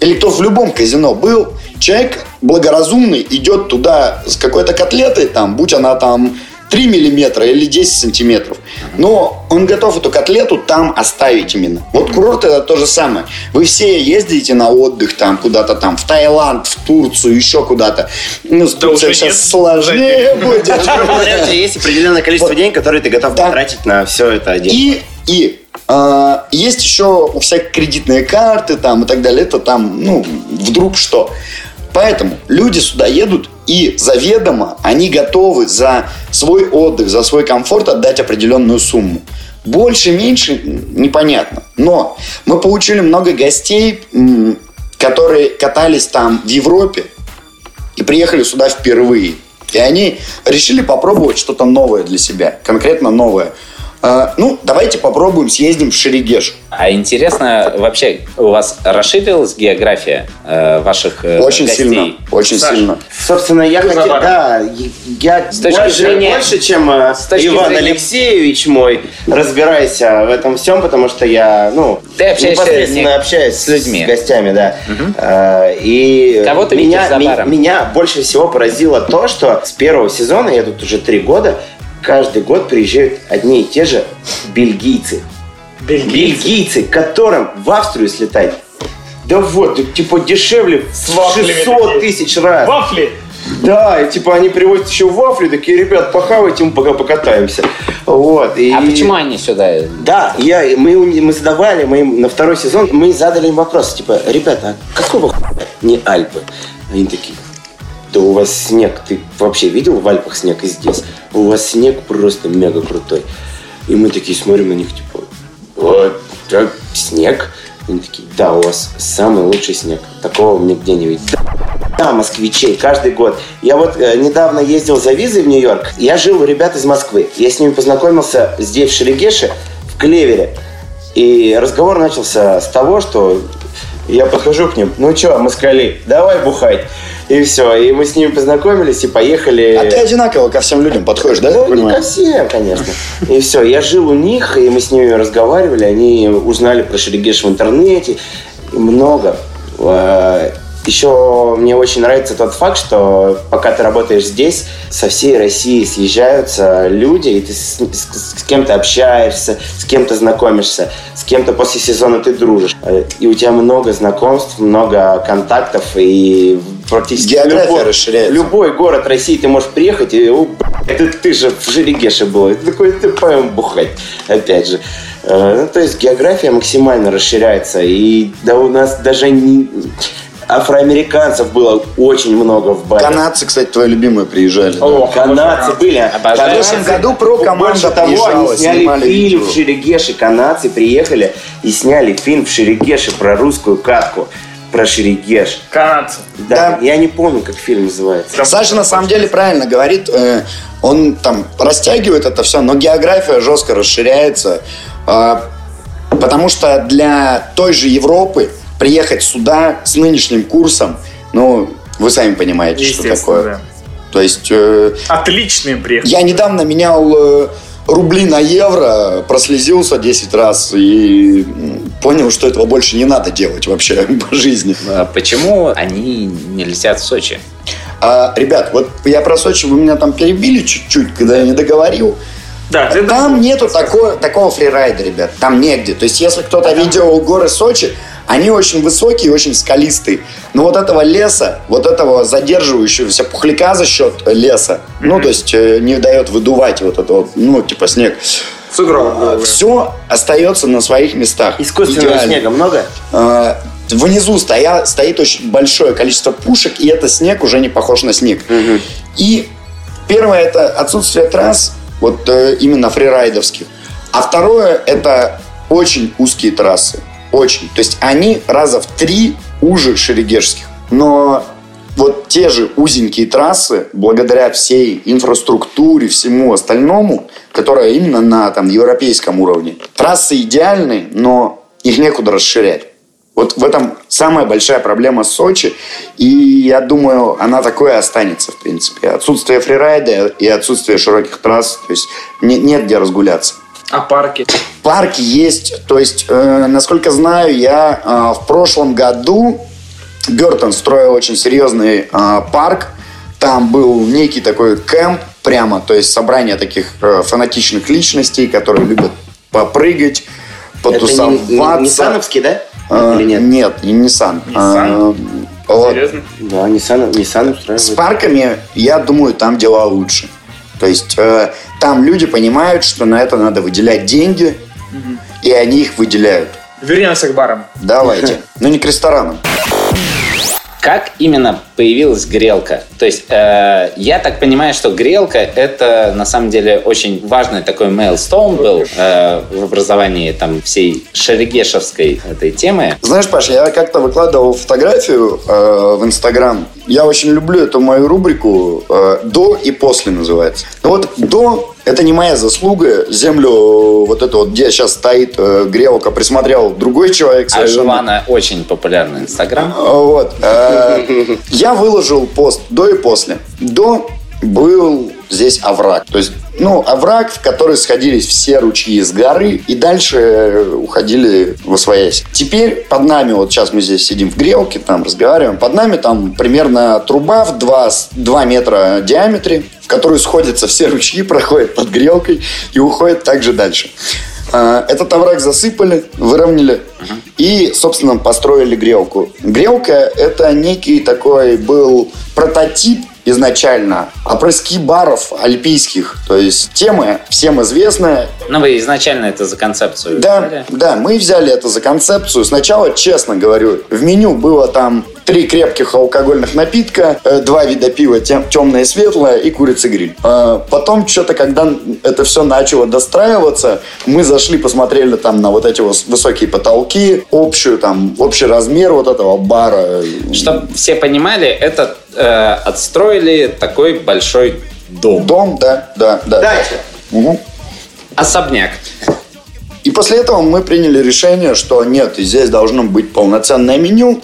или кто в любом казино был, человек благоразумный идет туда с какой-то котлетой, там, будь она там 3 миллиметра или 10 сантиметров. Но он готов эту котлету там оставить именно. Вот курорт это то же самое. Вы все ездите на отдых там куда-то там, в Таиланд, в Турцию, еще куда-то. Ну, с Турцией сейчас нет. сложнее будет. Есть определенное количество денег, которые ты готов потратить на все это. И, и э, есть еще у всяких кредитные карты там и так далее. Это там, ну, вдруг что. Поэтому люди сюда едут и заведомо они готовы за свой отдых, за свой комфорт отдать определенную сумму. Больше, меньше, непонятно. Но мы получили много гостей, которые катались там в Европе и приехали сюда впервые. И они решили попробовать что-то новое для себя, конкретно новое. А, ну, давайте попробуем, съездим в Шерегеш. А интересно, вообще, у вас расширилась география э, ваших э, Очень гостей? сильно, очень Саша, сильно. Собственно, я хотел, да, я с точки больше, зрения, больше, чем э, с точки Иван зрения... Алексеевич мой, разбираюсь в этом всем, потому что я, ну, Ты общаешься непосредственно не... общаюсь с людьми, с гостями, да. Угу. И Кого ты меня, за баром? меня больше всего поразило то, что с первого сезона, я тут уже три года, каждый год приезжают одни и те же бельгийцы. Бельгийцы, бельгийцы которым в Австрию слетать. Да вот, типа дешевле в 600 тысяч раз. Вафли! Да, и типа они привозят еще вафли, такие, ребят, похавайте, мы пока покатаемся. Вот, и... А почему они сюда? Да, я, мы, мы задавали, мы им на второй сезон, мы задали им вопрос, типа, ребята, а какого хуя не Альпы? Они такие, да у вас снег, ты вообще видел в Альпах снег и здесь? У вас снег просто мега крутой. И мы такие смотрим на них, типа, вот, так, снег? Они такие, да, у вас самый лучший снег. Такого нигде не видел. Да, москвичей каждый год. Я вот э, недавно ездил за визой в Нью-Йорк. Я жил у ребят из Москвы. Я с ними познакомился здесь, в Шерегеше, в Клевере. И разговор начался с того, что я подхожу к ним. Ну что, москали, давай бухать. И все. И мы с ними познакомились и поехали. А ты одинаково ко всем людям подходишь, да? Ну, не ко всем, конечно. И все. Я жил у них, и мы с ними разговаривали. Они узнали про Шерегеш в интернете. И много. Еще мне очень нравится тот факт, что пока ты работаешь здесь, со всей России съезжаются люди, и ты с, с, с кем-то общаешься, с кем-то знакомишься, с кем-то после сезона ты дружишь. И у тебя много знакомств, много контактов, и практически География любой, расширяется. любой город России ты можешь приехать, и о, это ты же в Жерегеше был, и ты такой, ты пойдем бухать, опять же. Ну, то есть география максимально расширяется, и да у нас даже не афроамериканцев было очень много в баре. Канадцы, кстати, твои любимые приезжали. О, да? канадцы были. Обожаю. В прошлом году про команда Больше того, они сняли фильм видео. в Шерегеше. Канадцы приехали и сняли фильм в Шерегеше про русскую катку. Про Шерегеш. Канадцы. Да, Да. я не помню, как фильм называется. Саша на самом деле правильно говорит. э, Он там растягивает это все, но география жестко расширяется. э, Потому что для той же Европы приехать сюда с нынешним курсом, ну, вы сами понимаете, что такое. да. То есть э, Отличные приехали. я недавно менял э, рубли на евро, прослезился 10 раз и понял, что этого больше не надо делать вообще (laughs) по жизни. А Почему они не летят в Сочи? А, ребят, вот я про Сочи, вы меня там перебили чуть-чуть, когда я не договорил. Да, ты там нету такого, такого фрирайда, ребят. Там негде. То есть, если кто-то видел горы Сочи, они очень высокие, очень скалистые. Но вот этого леса, вот этого задерживающегося пухляка за счет леса, mm-hmm. ну, то есть э, не дает выдувать вот это ну, типа снег. Сугроб. Все остается на своих местах. Искусственного Идеально. снега много? А, внизу стоя, стоит очень большое количество пушек, и этот снег уже не похож на снег. Угу. И первое это отсутствие трасс, вот э, именно фрирайдовских. А второе это очень узкие трассы. Очень. То есть они раза в три уже шерегешских. Но вот те же узенькие трассы, благодаря всей инфраструктуре, всему остальному, которая именно на там, европейском уровне, трассы идеальны, но их некуда расширять. Вот в этом самая большая проблема Сочи. И я думаю, она такое и останется, в принципе. Отсутствие фрирайда и отсутствие широких трасс. То есть не, нет где разгуляться. А парки? Парки есть. То есть, э, насколько знаю, я э, в прошлом году Бертон строил очень серьезный э, парк. Там был некий такой кемп прямо, то есть собрание таких э, фанатичных личностей, которые любят попрыгать, потусоваться. Это не, не, Ниссановский, да? А, Или нет? Нет, не Nissan. Nissan? А. Серьезно? Да, Nissan, Nissan устраивает. С парками, я думаю, там дела лучше. То есть э, там люди понимают, что на это надо выделять деньги, угу. и они их выделяют. Вернемся к барам. Давайте. Но не к ресторанам. Как именно появилась грелка? То есть, э, я так понимаю, что грелка это на самом деле очень важный такой мейлстоун был э, в образовании там всей шерегешевской этой темы. Знаешь, Паш, я как-то выкладывал фотографию э, в Инстаграм. Я очень люблю эту мою рубрику э, «До и после» называется. Ну вот «До» Это не моя заслуга. Землю вот эту вот, где сейчас стоит э, грелка, присмотрел другой человек. А совершенно. А Живана очень популярный Инстаграм. Вот. Э, я выложил пост до и после. До был здесь овраг. То есть, ну, овраг, в который сходились все ручьи с горы и дальше уходили в освоясь. Теперь под нами, вот сейчас мы здесь сидим в грелке, там разговариваем, под нами там примерно труба в 2, 2 метра диаметре, в которую сходятся все ручьи, (laughs) проходят под грелкой и уходят также дальше. А, этот овраг засыпали, выровняли и, собственно, построили грелку. Грелка – это некий такой был прототип изначально опрыски баров альпийских. То есть темы всем известная. Ну, вы изначально это за концепцию Да, взяли? да, мы взяли это за концепцию. Сначала, честно говорю, в меню было там три крепких алкогольных напитка, э, два вида пива, темное и светлое, и курица гриль. А потом что-то, когда это все начало достраиваться, мы зашли, посмотрели там на вот эти вот высокие потолки, общую там, общий размер вот этого бара. Чтобы все понимали, это э, отстроили такой большой дом. Дом, да, да, да. Дача. Да. Угу. Особняк. И после этого мы приняли решение, что нет, здесь должно быть полноценное меню,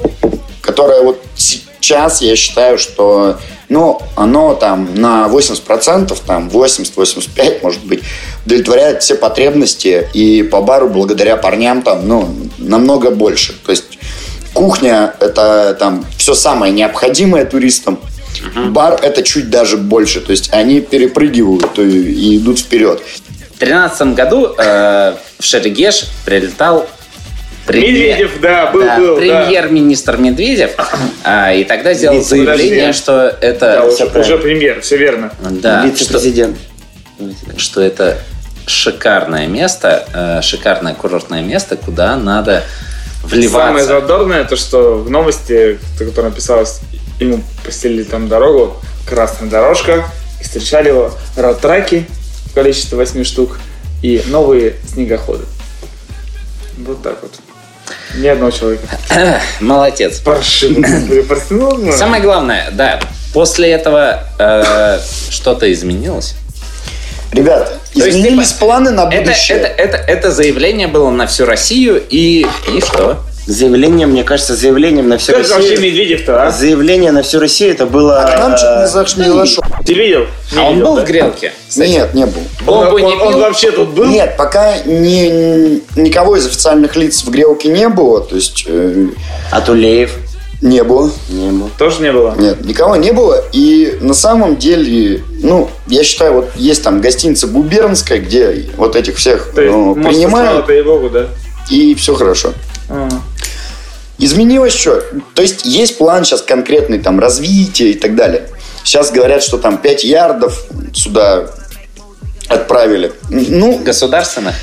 которое вот сейчас я считаю, что ну, оно там на 80%, там 80-85, может быть, удовлетворяет все потребности. И по бару благодаря парням там, ну, намного больше. То есть кухня – это там все самое необходимое туристам. Uh-huh. Бар – это чуть даже больше. То есть они перепрыгивают и, и идут вперед. В 2013 году э, в Шерегеш прилетал Премьер, Медведев, да, был, да, был. Премьер-министр да. Медведев. А, и тогда сделал заявление, что это... Да, уже, уже премьер, все верно. Да, Вице-президент. Что, что это шикарное место, э, шикарное курортное место, куда надо вливаться. Самое задорное, то, что в новости, которая написалась, ему постелили там дорогу, красная дорожка, и встречали его ротраки в количестве 8 штук и новые снегоходы. Вот так вот. Ни одного человека. (clears throat) Молодец. Паршиво. Самое главное, да, после этого э, что-то изменилось. Ребята, изменились есть, планы на будущее. Это, это, это, это заявление было на всю Россию, и, и что? Заявление, мне кажется, заявлением на всю как Россию. Как вообще Медведев-то, а? Заявление на всю Россию это было... А нам чуть не, заш... не зашел. Ты видел? Не а видел, он был да? в грелке? Кстати? Нет, не был. Он, он, он, он вообще тут был? Нет, пока ни, никого из официальных лиц в грелке не было. То есть... Э... А Тулеев? Не было. Не было. Тоже не было? Нет, никого не было. И на самом деле, ну, я считаю, вот есть там гостиница Губернская, где вот этих всех То есть, ну, принимают. И, Богу, да? и все хорошо. А. Изменилось что? То есть есть план сейчас конкретный там развития и так далее. Сейчас говорят, что там 5 ярдов сюда отправили. Ну, Государственных?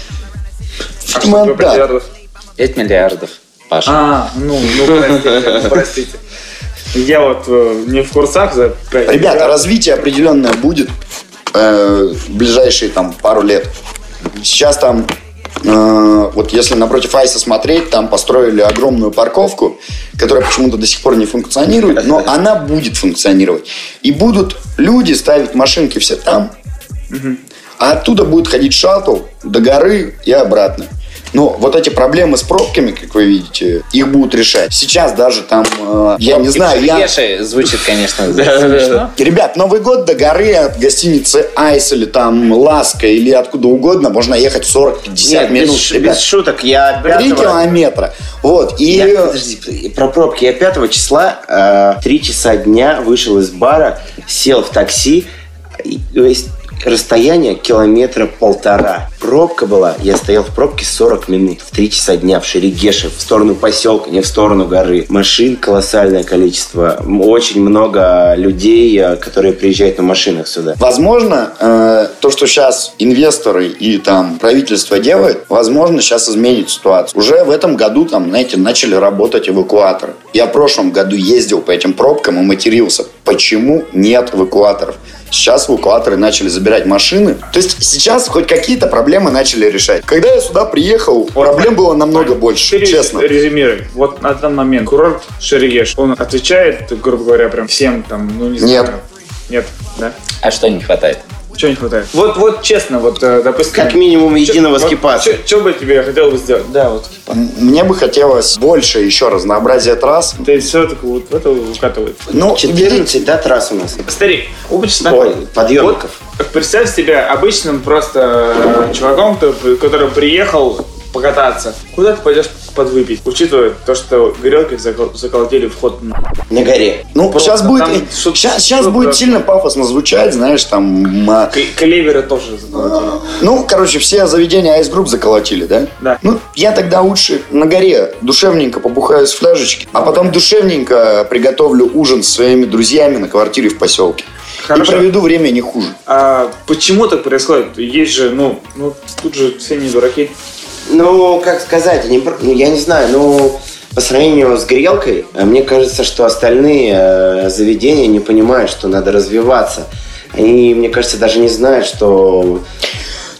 А видимо, что, да. миллиардов? 5 миллиардов. Паша. А, ну, ну, простите, (laughs) ну, простите. Я вот э, не в курсах за пять Ребята, миллиардов. развитие определенное будет э, в ближайшие там пару лет. Сейчас там, вот если напротив Айса смотреть, там построили огромную парковку, которая почему-то до сих пор не функционирует, но (laughs) она будет функционировать. И будут люди ставить машинки все там, а оттуда будет ходить шаттл до горы и обратно. Но вот эти проблемы с пробками, как вы видите, их будут решать. Сейчас даже там, э, я не знаю, я... Звучит, конечно, (laughs) смешно. Ребят, Новый год до горы от гостиницы Айс или там Ласка или откуда угодно можно ехать 40-50 Нет, минут. без, шуток. Я 3 пятого- километра. Вот. И Я, подожди, про пробки. Я 5 числа э, в 3 часа дня вышел из бара, сел в такси. и, то есть расстояние километра полтора. Пробка была, я стоял в пробке 40 минут в 3 часа дня в Шерегеше, в сторону поселка, не в сторону горы. Машин колоссальное количество. Очень много людей, э, которые приезжают на машинах сюда. Возможно, э, то, что сейчас инвесторы и там правительство делает, возможно, сейчас изменит ситуацию. Уже в этом году там, знаете, начали работать эвакуаторы. Я в прошлом году ездил по этим пробкам и матерился. Почему нет эвакуаторов? Сейчас эвакуаторы начали забирать машины. То есть сейчас хоть какие-то проблемы начали решать. Когда я сюда приехал, проблем было намного больше, Ты рез- честно. Резюмируй. Вот на данный момент курорт Шерегеш, он отвечает, грубо говоря, прям всем там, ну не Нет. знаю. Нет. Да? А что не хватает? Чего не хватает? Вот, вот честно, вот, э, допустим... Как минимум единого скипаса. Что бы тебе хотел бы сделать? Да, вот Мне бы хотелось больше еще разнообразия трасс. Ты все так вот в это укатывает. Ну, 14, да, трасс у нас? Старик, опытно. Ой, подъемников. Вот представь себя обычным просто э, чуваком, который приехал покататься. Куда ты пойдешь подвыпить? Учитывая то, что грелки закол- заколотили вход на... На горе. Ну, Просто сейчас будет, сейчас, сейчас будет сильно пафосно звучать, знаешь, там, К- Клевера тоже заколотили. ну, короче, все заведения Ice Group заколотили, да? Да. Ну, я тогда лучше на горе душевненько побухаю с фляжечки, а потом душевненько приготовлю ужин с своими друзьями на квартире в поселке. Хорошо. И проведу время не хуже. А почему так происходит? Есть же, ну, ну тут же все не дураки. Ну, как сказать, пр- ну, я не знаю, ну, по сравнению с грелкой, э, мне кажется, что остальные э, заведения не понимают, что надо развиваться. Они, мне кажется, даже не знают, что...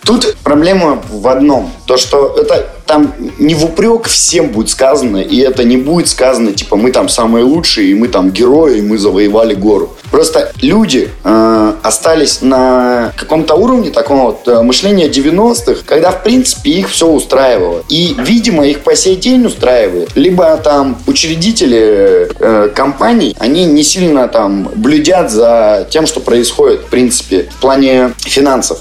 Тут проблема в одном. То, что это там не в упрек всем будет сказано, и это не будет сказано, типа, мы там самые лучшие, и мы там герои, и мы завоевали гору. Просто люди э, остались на каком-то уровне такого вот э, мышления 90-х, когда, в принципе, их все устраивало. И, видимо, их по сей день устраивает. Либо там учредители э, компаний, они не сильно там блюдят за тем, что происходит, в принципе, в плане финансов.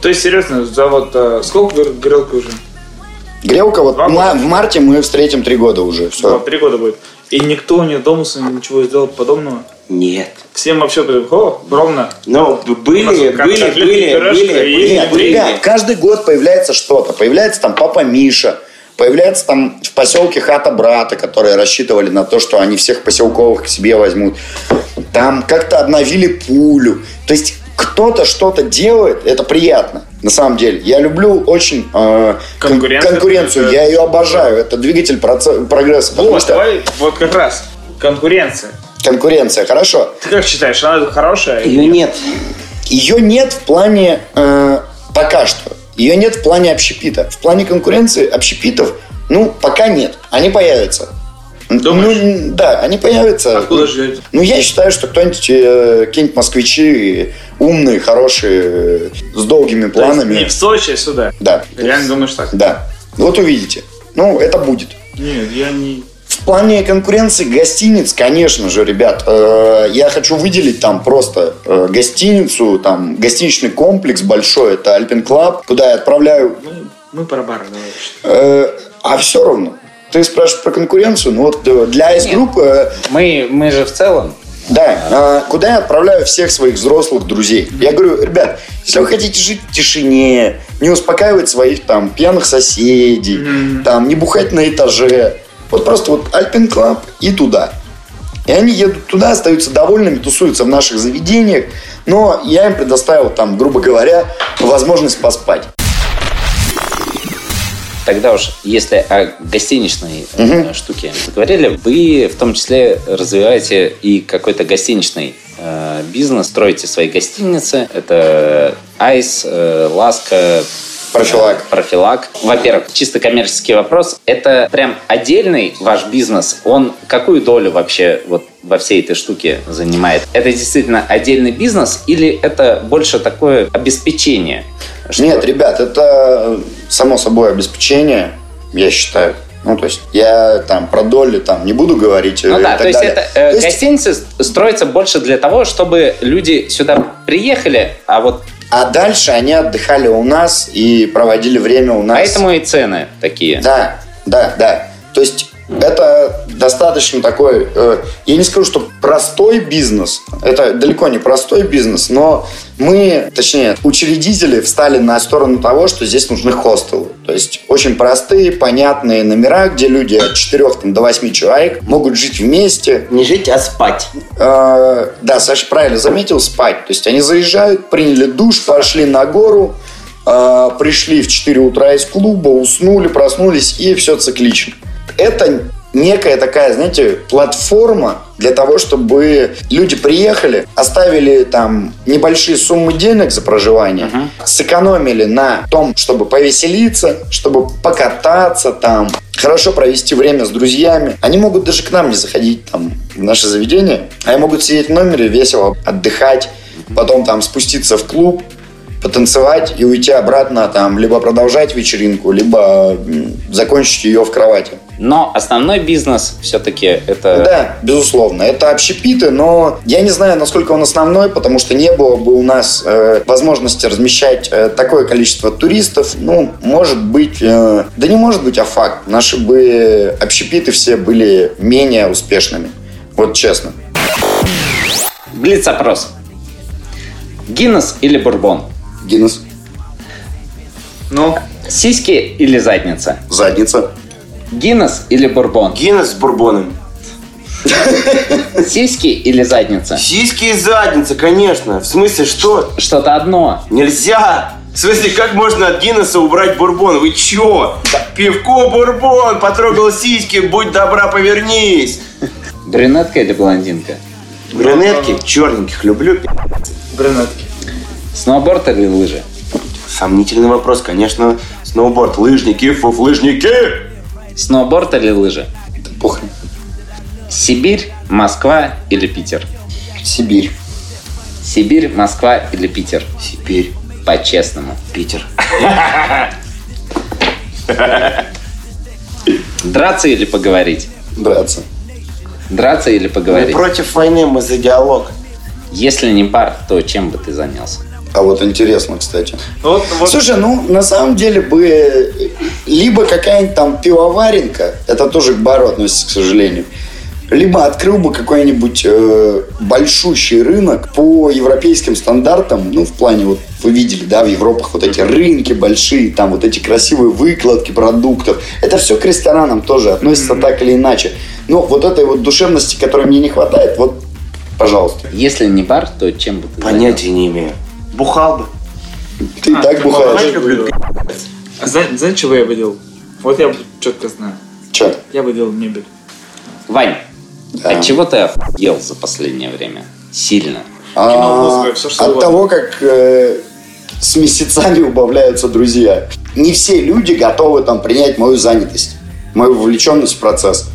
То есть, серьезно, за вот э, сколько гр- грелки уже? Грелка, вот Два в ма- в марте мы встретим три года уже. Все. Вот, Три года будет. И никто не додумался ничего сделать подобного. Нет. Всем вообще, о, ровно. Ну, были, Как были, были, были, были, Нет, были. ребят, каждый год появляется что-то. Появляется там папа Миша, появляется там в поселке хата брата, которые рассчитывали на то, что они всех поселковых к себе возьмут. Там как-то обновили пулю. То есть кто-то что-то делает, это приятно. На самом деле, я люблю очень э, кон- Конкуренцию. конкуренцию, я ее обожаю. Это двигатель проце- прогресса. Вот, что давай, вот как раз. Конкуренция. конкуренция, хорошо. Ты как считаешь, она хорошая? Ее нет. Ее нет в плане э, пока что. Ее нет в плане общепита. В плане конкуренции общепитов, ну, пока нет. Они появятся. Думаешь? Ну, да, они появятся. Откуда ждете? Ну, я считаю, что кто-нибудь, э, какие-нибудь москвичи умные, хорошие, с долгими планами. Не в Сочи, а сюда. Да. Реально думаешь так? Да. Вот увидите. Ну, это будет. Нет, я не... В плане конкуренции гостиниц, конечно же, ребят, э, я хочу выделить там просто э, гостиницу, там гостиничный комплекс большой, это Alpen Club, куда я отправляю, Ну, мы про бары давай. э, а все равно. Ты спрашиваешь про конкуренцию, ну вот для Ice-группы... Э, мы, мы же в целом да, а, куда я отправляю всех своих взрослых друзей. Я говорю, ребят, если вы хотите жить в тишине, не успокаивать своих там пьяных соседей, mm-hmm. там не бухать на этаже, вот просто вот Alpen Club и туда. И они едут туда, остаются довольными, тусуются в наших заведениях, но я им предоставил там, грубо говоря, возможность поспать. Тогда уж, если о гостиничной угу. штуке говорили, вы в том числе развиваете и какой-то гостиничный э, бизнес, строите свои гостиницы. Это Айс, э, Ласка, Профилак. Профилак. Во-первых, чисто коммерческий вопрос. Это прям отдельный ваш бизнес. Он какую долю вообще вот во всей этой штуке занимает? Это действительно отдельный бизнес или это больше такое обеспечение? Что... Нет, ребят, это само собой обеспечение, я считаю. Ну, то есть я там про доли там не буду говорить. Ну да, то есть далее. это э, то есть... гостиницы строятся больше для того, чтобы люди сюда приехали, а вот а дальше они отдыхали у нас и проводили время у нас. Поэтому и цены такие. Да, да, да. То есть это достаточно такой, э, я не скажу, что простой бизнес, это далеко не простой бизнес, но мы, точнее, учредители встали на сторону того, что здесь нужны хостелы. То есть очень простые, понятные номера, где люди от 4 там, до 8 человек могут жить вместе. Не жить, а спать. Э, да, Саша правильно заметил, спать. То есть они заезжают, приняли душ, пошли на гору, э, пришли в 4 утра из клуба, уснули, проснулись и все циклично это некая такая, знаете, платформа для того, чтобы люди приехали, оставили там небольшие суммы денег за проживание, uh-huh. сэкономили на том, чтобы повеселиться, чтобы покататься там, хорошо провести время с друзьями. Они могут даже к нам не заходить там в наше заведение, они могут сидеть в номере, весело отдыхать, потом там спуститься в клуб, потанцевать и уйти обратно, там, либо продолжать вечеринку, либо закончить ее в кровати. Но основной бизнес все-таки это... Да, безусловно. Это общепиты, но я не знаю, насколько он основной, потому что не было бы у нас э, возможности размещать э, такое количество туристов. Ну, может быть... Э, да не может быть, а факт. Наши бы общепиты все были менее успешными. Вот честно. Блиц-опрос. Гиннес или бурбон? Гиннес. Ну? Сиськи или задница? Задница. Гиннес или бурбон? Гиннес с бурбоном. (laughs) Сиськи или задница? Сиськи и задница, конечно. В смысле, что? Что-то одно. Нельзя. В смысле, как можно от Гиннесса убрать бурбон? Вы чё? Пивко бурбон, потрогал сиськи, будь добра, повернись. Брюнетка или блондинка? Брюнетки, черненьких люблю. Брюнетки. Сноуборд или лыжи? Сомнительный вопрос, конечно. Сноуборд, лыжники, фуф, лыжники. Сноуборд или лыжи? Да похрен. Сибирь, Москва или Питер? Сибирь. Сибирь, Москва или Питер? Сибирь. По-честному. Питер. (laughs) Драться или поговорить? Драться. Драться или поговорить? Мы против войны, мы за диалог. Если не пар, то чем бы ты занялся? А вот интересно, кстати. Вот, вот. Слушай, ну, на самом деле бы либо какая-нибудь там пивоваренка, это тоже к бару относится, к сожалению, либо открыл бы какой-нибудь э, большущий рынок по европейским стандартам, ну, в плане, вот вы видели, да, в Европах вот эти рынки большие, там вот эти красивые выкладки продуктов. Это все к ресторанам тоже относится mm-hmm. так или иначе. Но вот этой вот душевности, которой мне не хватает, вот, пожалуйста. Если не бар, то чем бы ты Понятия занялся? не имею. Бухал бы. Ты а, так бухаешь. Люблю. А знаете, чего я бы делал? Вот я четко знаю. Че? Я бы делал мебель. Вань, да. от чего ты ел за последнее время? Сильно. А, все, от того, как э, с месяцами убавляются друзья. Не все люди готовы там принять мою занятость, мою вовлеченность в процесс.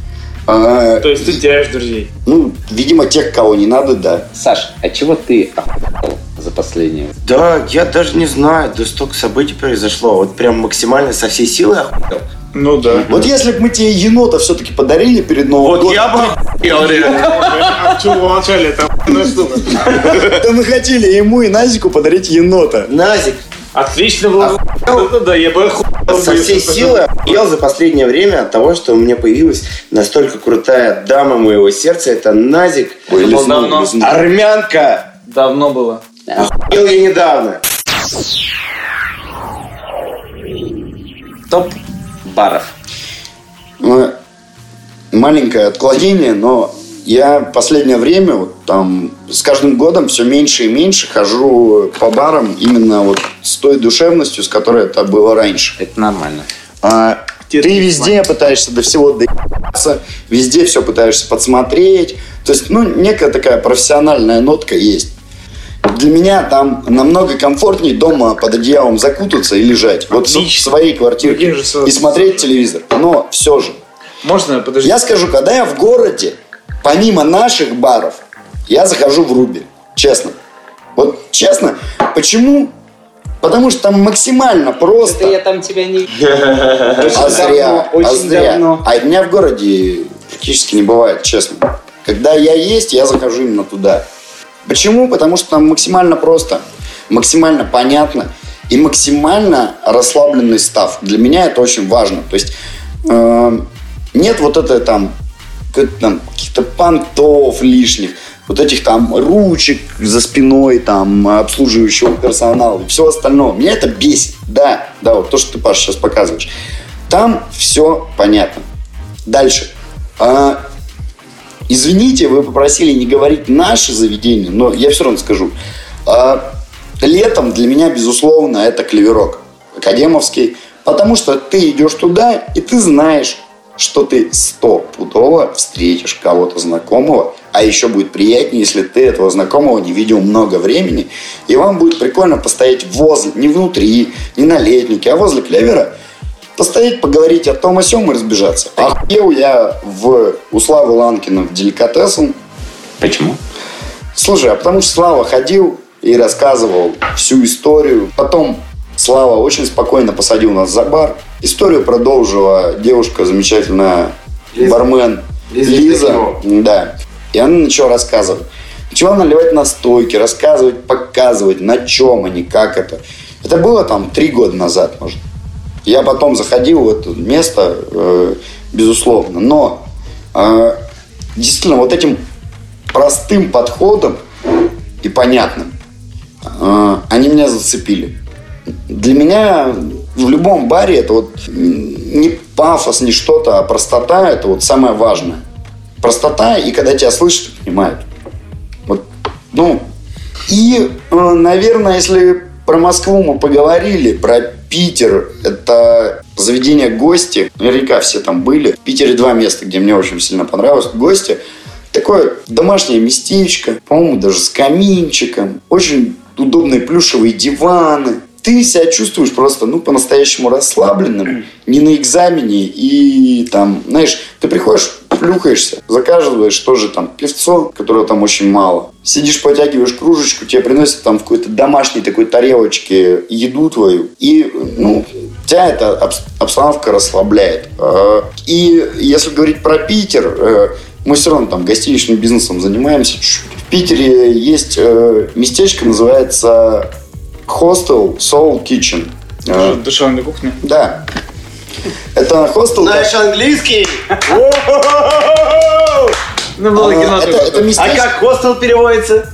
А, То есть ты теряешь друзей? Ну, видимо, тех, кого не надо, да. Саш, от чего ты охуел за последнее? Да, я даже не знаю, да столько событий произошло. Вот прям максимально со всей силы охуел. Ну да. Вот если бы мы тебе енота все-таки подарили перед Новым вот годом. Вот я бы охуел реально. А чего молчали? Это штука. Да мы хотели ему и Назику подарить енота. Назик. Отлично было. Да, я бы со всей силы ел за последнее время от того, что у меня появилась настолько крутая дама моего сердца. Это Назик. Ой, давно. Армянка. Давно было. Ел я недавно. Топ баров. Ну, маленькое отклонение, но я последнее время, вот, там, с каждым годом все меньше и меньше хожу по барам именно вот с той душевностью, с которой это было раньше. Это нормально. А, ты везде пытаешься до всего доебаться, везде все пытаешься подсмотреть. То есть, ну, некая такая профессиональная нотка есть. Для меня там намного комфортнее дома под одеялом закутаться и лежать. Вот в своей квартире. И смотреть телевизор. Но все же. Можно, подожди. Я скажу, когда я в городе, помимо наших баров, я захожу в Руби. Честно. Вот честно. Почему? Потому что там максимально просто. Это я там тебя не (laughs) А зря. А зря. А меня в городе практически не бывает, честно. Когда я есть, я захожу именно туда. Почему? Потому что там максимально просто, максимально понятно и максимально расслабленный став. Для меня это очень важно. То есть э, нет вот этой там, там каких-то понтов лишних, вот этих там ручек за спиной, там, обслуживающего персонала и все остальное. Меня это бесит. Да, да, вот то, что ты, Паша, сейчас показываешь. Там все понятно. Дальше. А, извините, вы попросили не говорить наши заведения, но я все равно скажу. А, летом для меня, безусловно, это клеверок академовский, потому что ты идешь туда, и ты знаешь, что ты стопудово встретишь кого-то знакомого, а еще будет приятнее, если ты этого знакомого не видел много времени, и вам будет прикольно постоять возле, не внутри, не на летнике, а возле клевера, постоять, поговорить о том, о сём и разбежаться. Охуел я в, у Славы Ланкина в деликатесом. Почему? Слушай, а потому что Слава ходил и рассказывал всю историю. Потом Слава очень спокойно посадил нас за бар. Историю продолжила девушка замечательная, Лиза. бармен Лиза. Лиза. Да. И она начала рассказывать. Начала наливать настойки, рассказывать, показывать, на чем они, как это. Это было там три года назад, может. Я потом заходил в это место, э, безусловно. Но э, действительно вот этим простым подходом и понятным э, они меня зацепили. Для меня в любом баре это вот не пафос, не что-то, а простота это вот самое важное. Простота, и когда тебя слышат, понимают. Вот, ну, и, э, наверное, если про Москву мы поговорили, про Питер, это заведение гости. Наверняка все там были. В Питере два места, где мне очень сильно понравилось. Гости. Такое домашнее местечко, по-моему, даже с каминчиком. Очень удобные плюшевые диваны ты себя чувствуешь просто, ну, по-настоящему расслабленным, не на экзамене, и там, знаешь, ты приходишь, плюхаешься, заказываешь тоже там певцо, которого там очень мало. Сидишь, потягиваешь кружечку, тебе приносят там в какой-то домашней такой тарелочке еду твою, и, ну, тебя эта обстановка расслабляет. А, и если говорить про Питер, э, мы все равно там гостиничным бизнесом занимаемся. В Питере есть э, местечко, называется хостел Soul Kitchen. А, душевная кухня? Да. Это хостел... Знаешь английский? (laughs) Ну, было а, кино А как хостел переводится?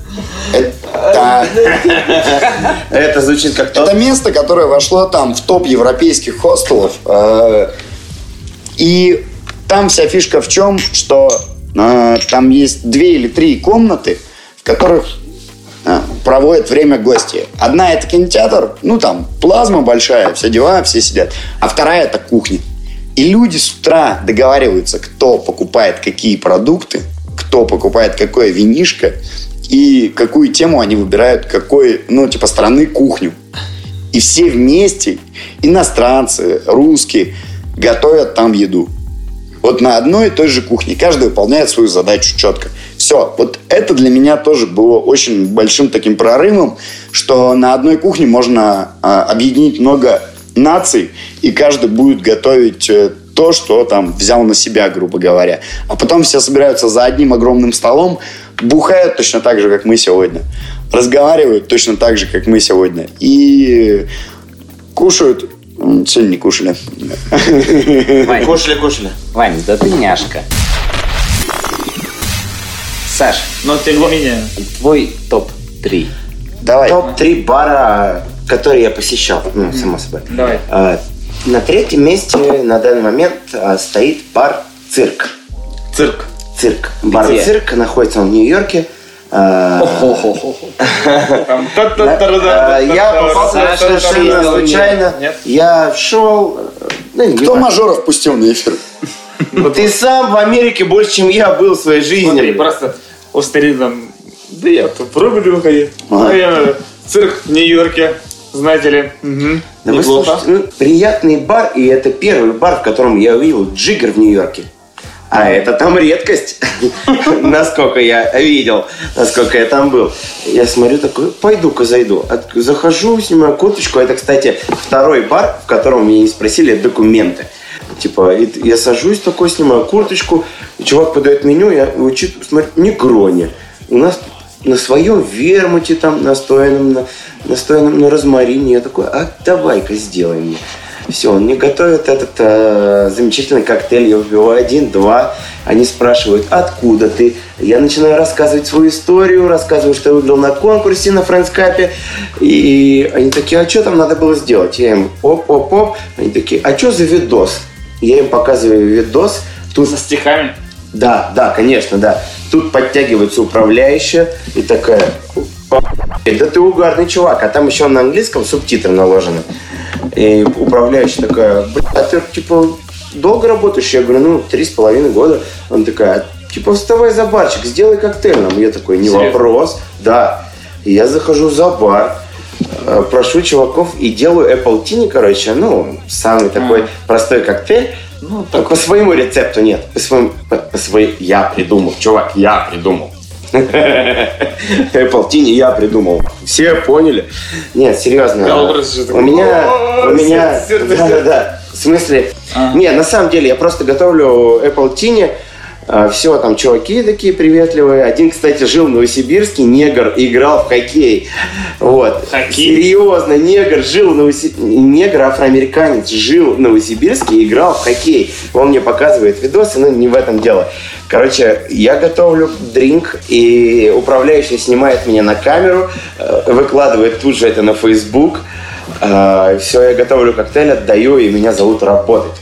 Это... (laughs) Это звучит как то. Это место, которое вошло там в топ европейских хостелов. Э, и там вся фишка в чем, что э, там есть две или три комнаты, в которых проводят время гости. Одна это кинотеатр, ну там плазма большая, все дела, все сидят. А вторая это кухня. И люди с утра договариваются, кто покупает какие продукты, кто покупает какое винишко и какую тему они выбирают, какой, ну, типа, страны кухню. И все вместе, иностранцы, русские, готовят там еду. Вот на одной и той же кухне. Каждый выполняет свою задачу четко. Все. Вот это для меня тоже было очень большим таким прорывом, что на одной кухне можно а, объединить много наций, и каждый будет готовить э, то, что там взял на себя, грубо говоря. А потом все собираются за одним огромным столом, бухают точно так же, как мы сегодня, разговаривают точно так же, как мы сегодня, и кушают Сегодня не кушали. Вань, кушали, кушали. Вань, да ты няшка. Саш, но тем не менее. Твой топ-3. Давай. Топ-3 бара, которые я посещал. Ну, само собой. Давай. А, на третьем месте на данный момент а, стоит бар «Цирк». Цирк. Цирк. Бар? «Цирк» находится он в Нью-Йорке. А, Я попал совершенно случайно. Нет? Я шел... ну, не Кто мажоров пустил на эфир? (laughs) Ты сам в Америке больше, чем я был в своей жизни. Смотри, просто у там, да я тут пробую выходить. Ага. А я цирк в Нью-Йорке, знаете ли. Мгм. Да вы Неплохо. слушайте, ну, приятный бар, и это первый бар, в котором я увидел джиггер в Нью-Йорке. А это там редкость, (laughs) насколько я видел, насколько я там был. Я смотрю такой, пойду-ка зайду. Захожу, снимаю курточку. Это, кстати, второй бар, в котором меня не спросили документы. Типа, и я сажусь такой, снимаю курточку, и чувак подает меню, я учит, смотрю, негрони. У нас на своем вермуте там, настоянном на, настоянном на розмарине. Я такой, а давай-ка сделай мне. Все, он мне готовит этот э, замечательный коктейль. Я выпиваю один, два. Они спрашивают, откуда ты? Я начинаю рассказывать свою историю, рассказываю, что я выиграл на конкурсе на френдскапе. И они такие, а что там надо было сделать? Я им, оп-оп-оп. Они такие, а что за видос? Я им показываю видос. Тут Со стихами. да, да, конечно, да. Тут подтягивается управляющая и такая, «О, да ты угарный чувак, а там еще на английском субтитры наложены. И управляющая такая, «Бля, а ты типа долго работаешь? Я говорю, ну, три с половиной года. Он такая, типа, вставай за барчик, сделай коктейль нам. Я такой, не Серьезно? вопрос, да. И я захожу за бар, прошу чуваков и делаю Apple Tini, короче, ну, самый такой простой коктейль. Ну, Так по своему рецепту нет. По своему, по, по своей- я придумал, чувак, я придумал. (laughs) Apple Tini я придумал. Все поняли? Нет, серьезно. У меня, «О, у меня, сердце, да, да, сердце». да. В смысле, А. нет, на самом деле я просто готовлю Apple Tini. Все, там чуваки такие приветливые. Один, кстати, жил в Новосибирске, негр, играл в хоккей. Вот. Хоккей? Серьезно, негр жил в Новосибирске. Негр, афроамериканец, жил в Новосибирске и играл в хоккей. Он мне показывает видосы, но не в этом дело. Короче, я готовлю дринк, и управляющий снимает меня на камеру, э, выкладывает тут же это на Facebook. Все, я готовлю коктейль, отдаю, и меня зовут работать.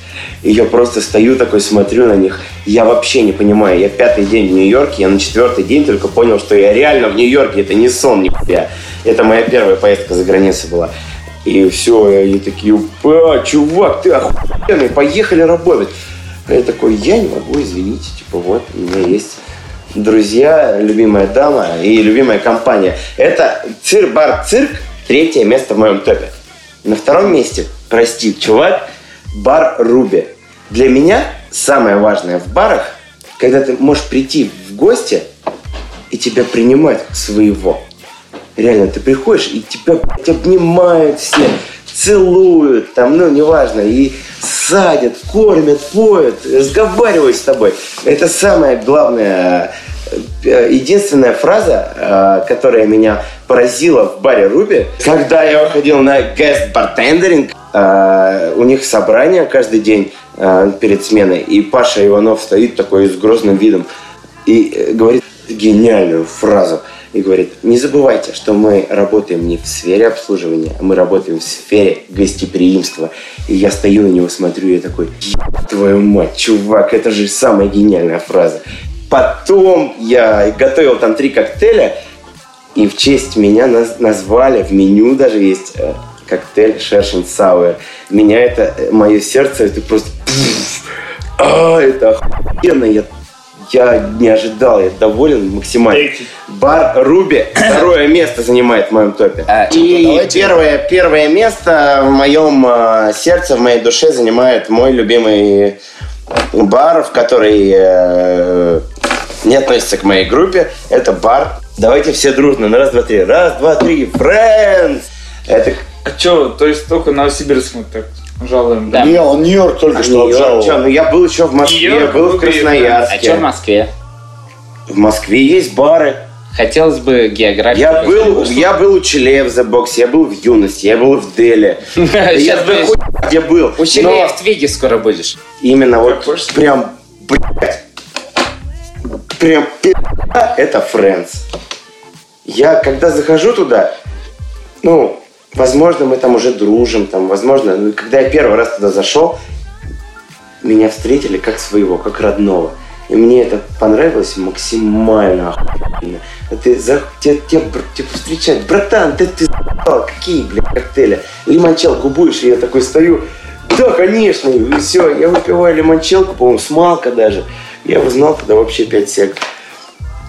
И я просто стою такой, смотрю на них. Я вообще не понимаю. Я пятый день в Нью-Йорке, я на четвертый день только понял, что я реально в Нью-Йорке. Это не сон, нихуя. Это моя первая поездка за границей была. И все, и они такие, «Упа, чувак, ты охуенный, поехали работать. А я такой, я не могу, извините, типа вот, у меня есть друзья, любимая дама и любимая компания. Это цирк-бар цирк, третье место в моем топе. На втором месте, прости, чувак, бар Руби. Для меня самое важное в барах, когда ты можешь прийти в гости и тебя принимать своего. Реально, ты приходишь, и тебя блядь, обнимают все, целуют, там, ну, неважно, и садят, кормят, поют, разговаривают с тобой. Это самая главная, э, единственная фраза, э, которая меня поразила в баре Руби. Когда я выходил на э, у них собрание каждый день э, перед сменой, и Паша Иванов стоит такой с грозным видом и э, говорит гениальную фразу. И говорит, не забывайте, что мы работаем не в сфере обслуживания, а мы работаем в сфере гостеприимства. И я стою на него, смотрю, и я такой, «Еб твою мать, чувак, это же самая гениальная фраза. Потом я готовил там три коктейля, и в честь меня наз- назвали, в меню даже есть э, коктейль Шершин Сауэр. Меня это, мое сердце, это просто... а, это охуенно, я, я не ожидал, я доволен максимально. Бар Руби второе место занимает в моем топе. А, И давайте- первое, первое место в моем э, сердце, в моей душе занимает мой любимый бар, в который э, не относится к моей группе. Это бар. Давайте все дружно. На раз, два, три. Раз, два, три. Friends! Это А что, то есть только Новосибирск мы так жалуем? Да. Не, он Нью-Йорк только что Нью-Йорк. обжаловал. Чё, ну я был еще в Москве, Нью-Йорк, был в ну, ты, а Красноярске. что в Москве? В Москве есть бары. Хотелось бы географию. Я был, я был у Чилея в The Box, я был в юности, я был в Дели. (laughs) Сейчас бы где был. У Чилея в Твиге скоро будешь. Именно вот прям, блядь, прям это Friends. Я когда захожу туда, ну, возможно, мы там уже дружим, там, возможно, ну, когда я первый раз туда зашел, меня встретили как своего, как родного. И мне это понравилось максимально охуенно. Ты за, тебя, тебя, тебя встречать, братан, ты, ты какие, блядь, коктейли? Лимончелку будешь? И я такой стою, да, конечно, и все, я выпиваю лимончелку, по-моему, смалка даже. Я узнал тогда вообще 5 сек.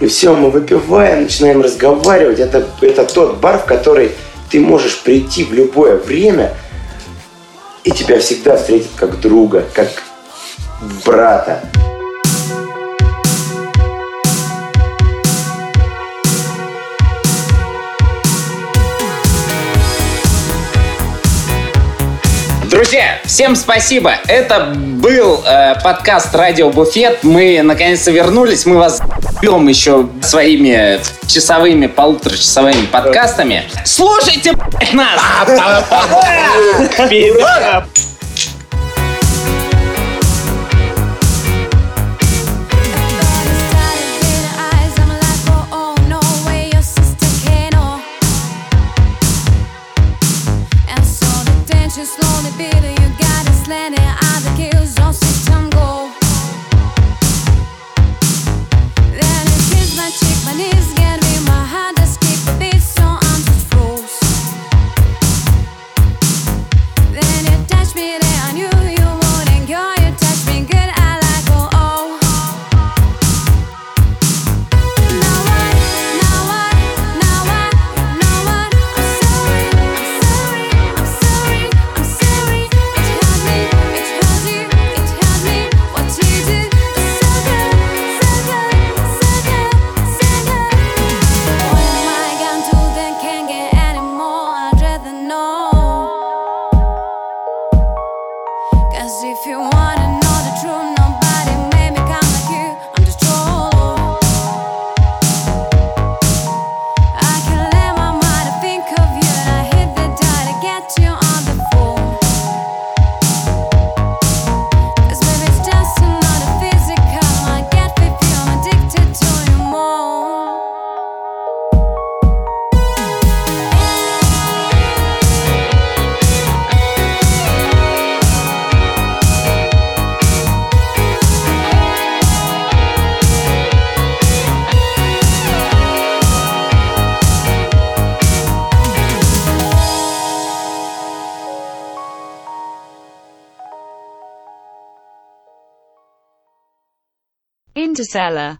И все, мы выпиваем, начинаем разговаривать. Это, это тот бар, в который ты можешь прийти в любое время, и тебя всегда встретят как друга, как брата. Друзья, всем спасибо. Это был э, подкаст Радио Буфет. Мы наконец-то вернулись. Мы вас ждем еще своими часовыми, полуторачасовыми подкастами. Слушайте нас! Interstellar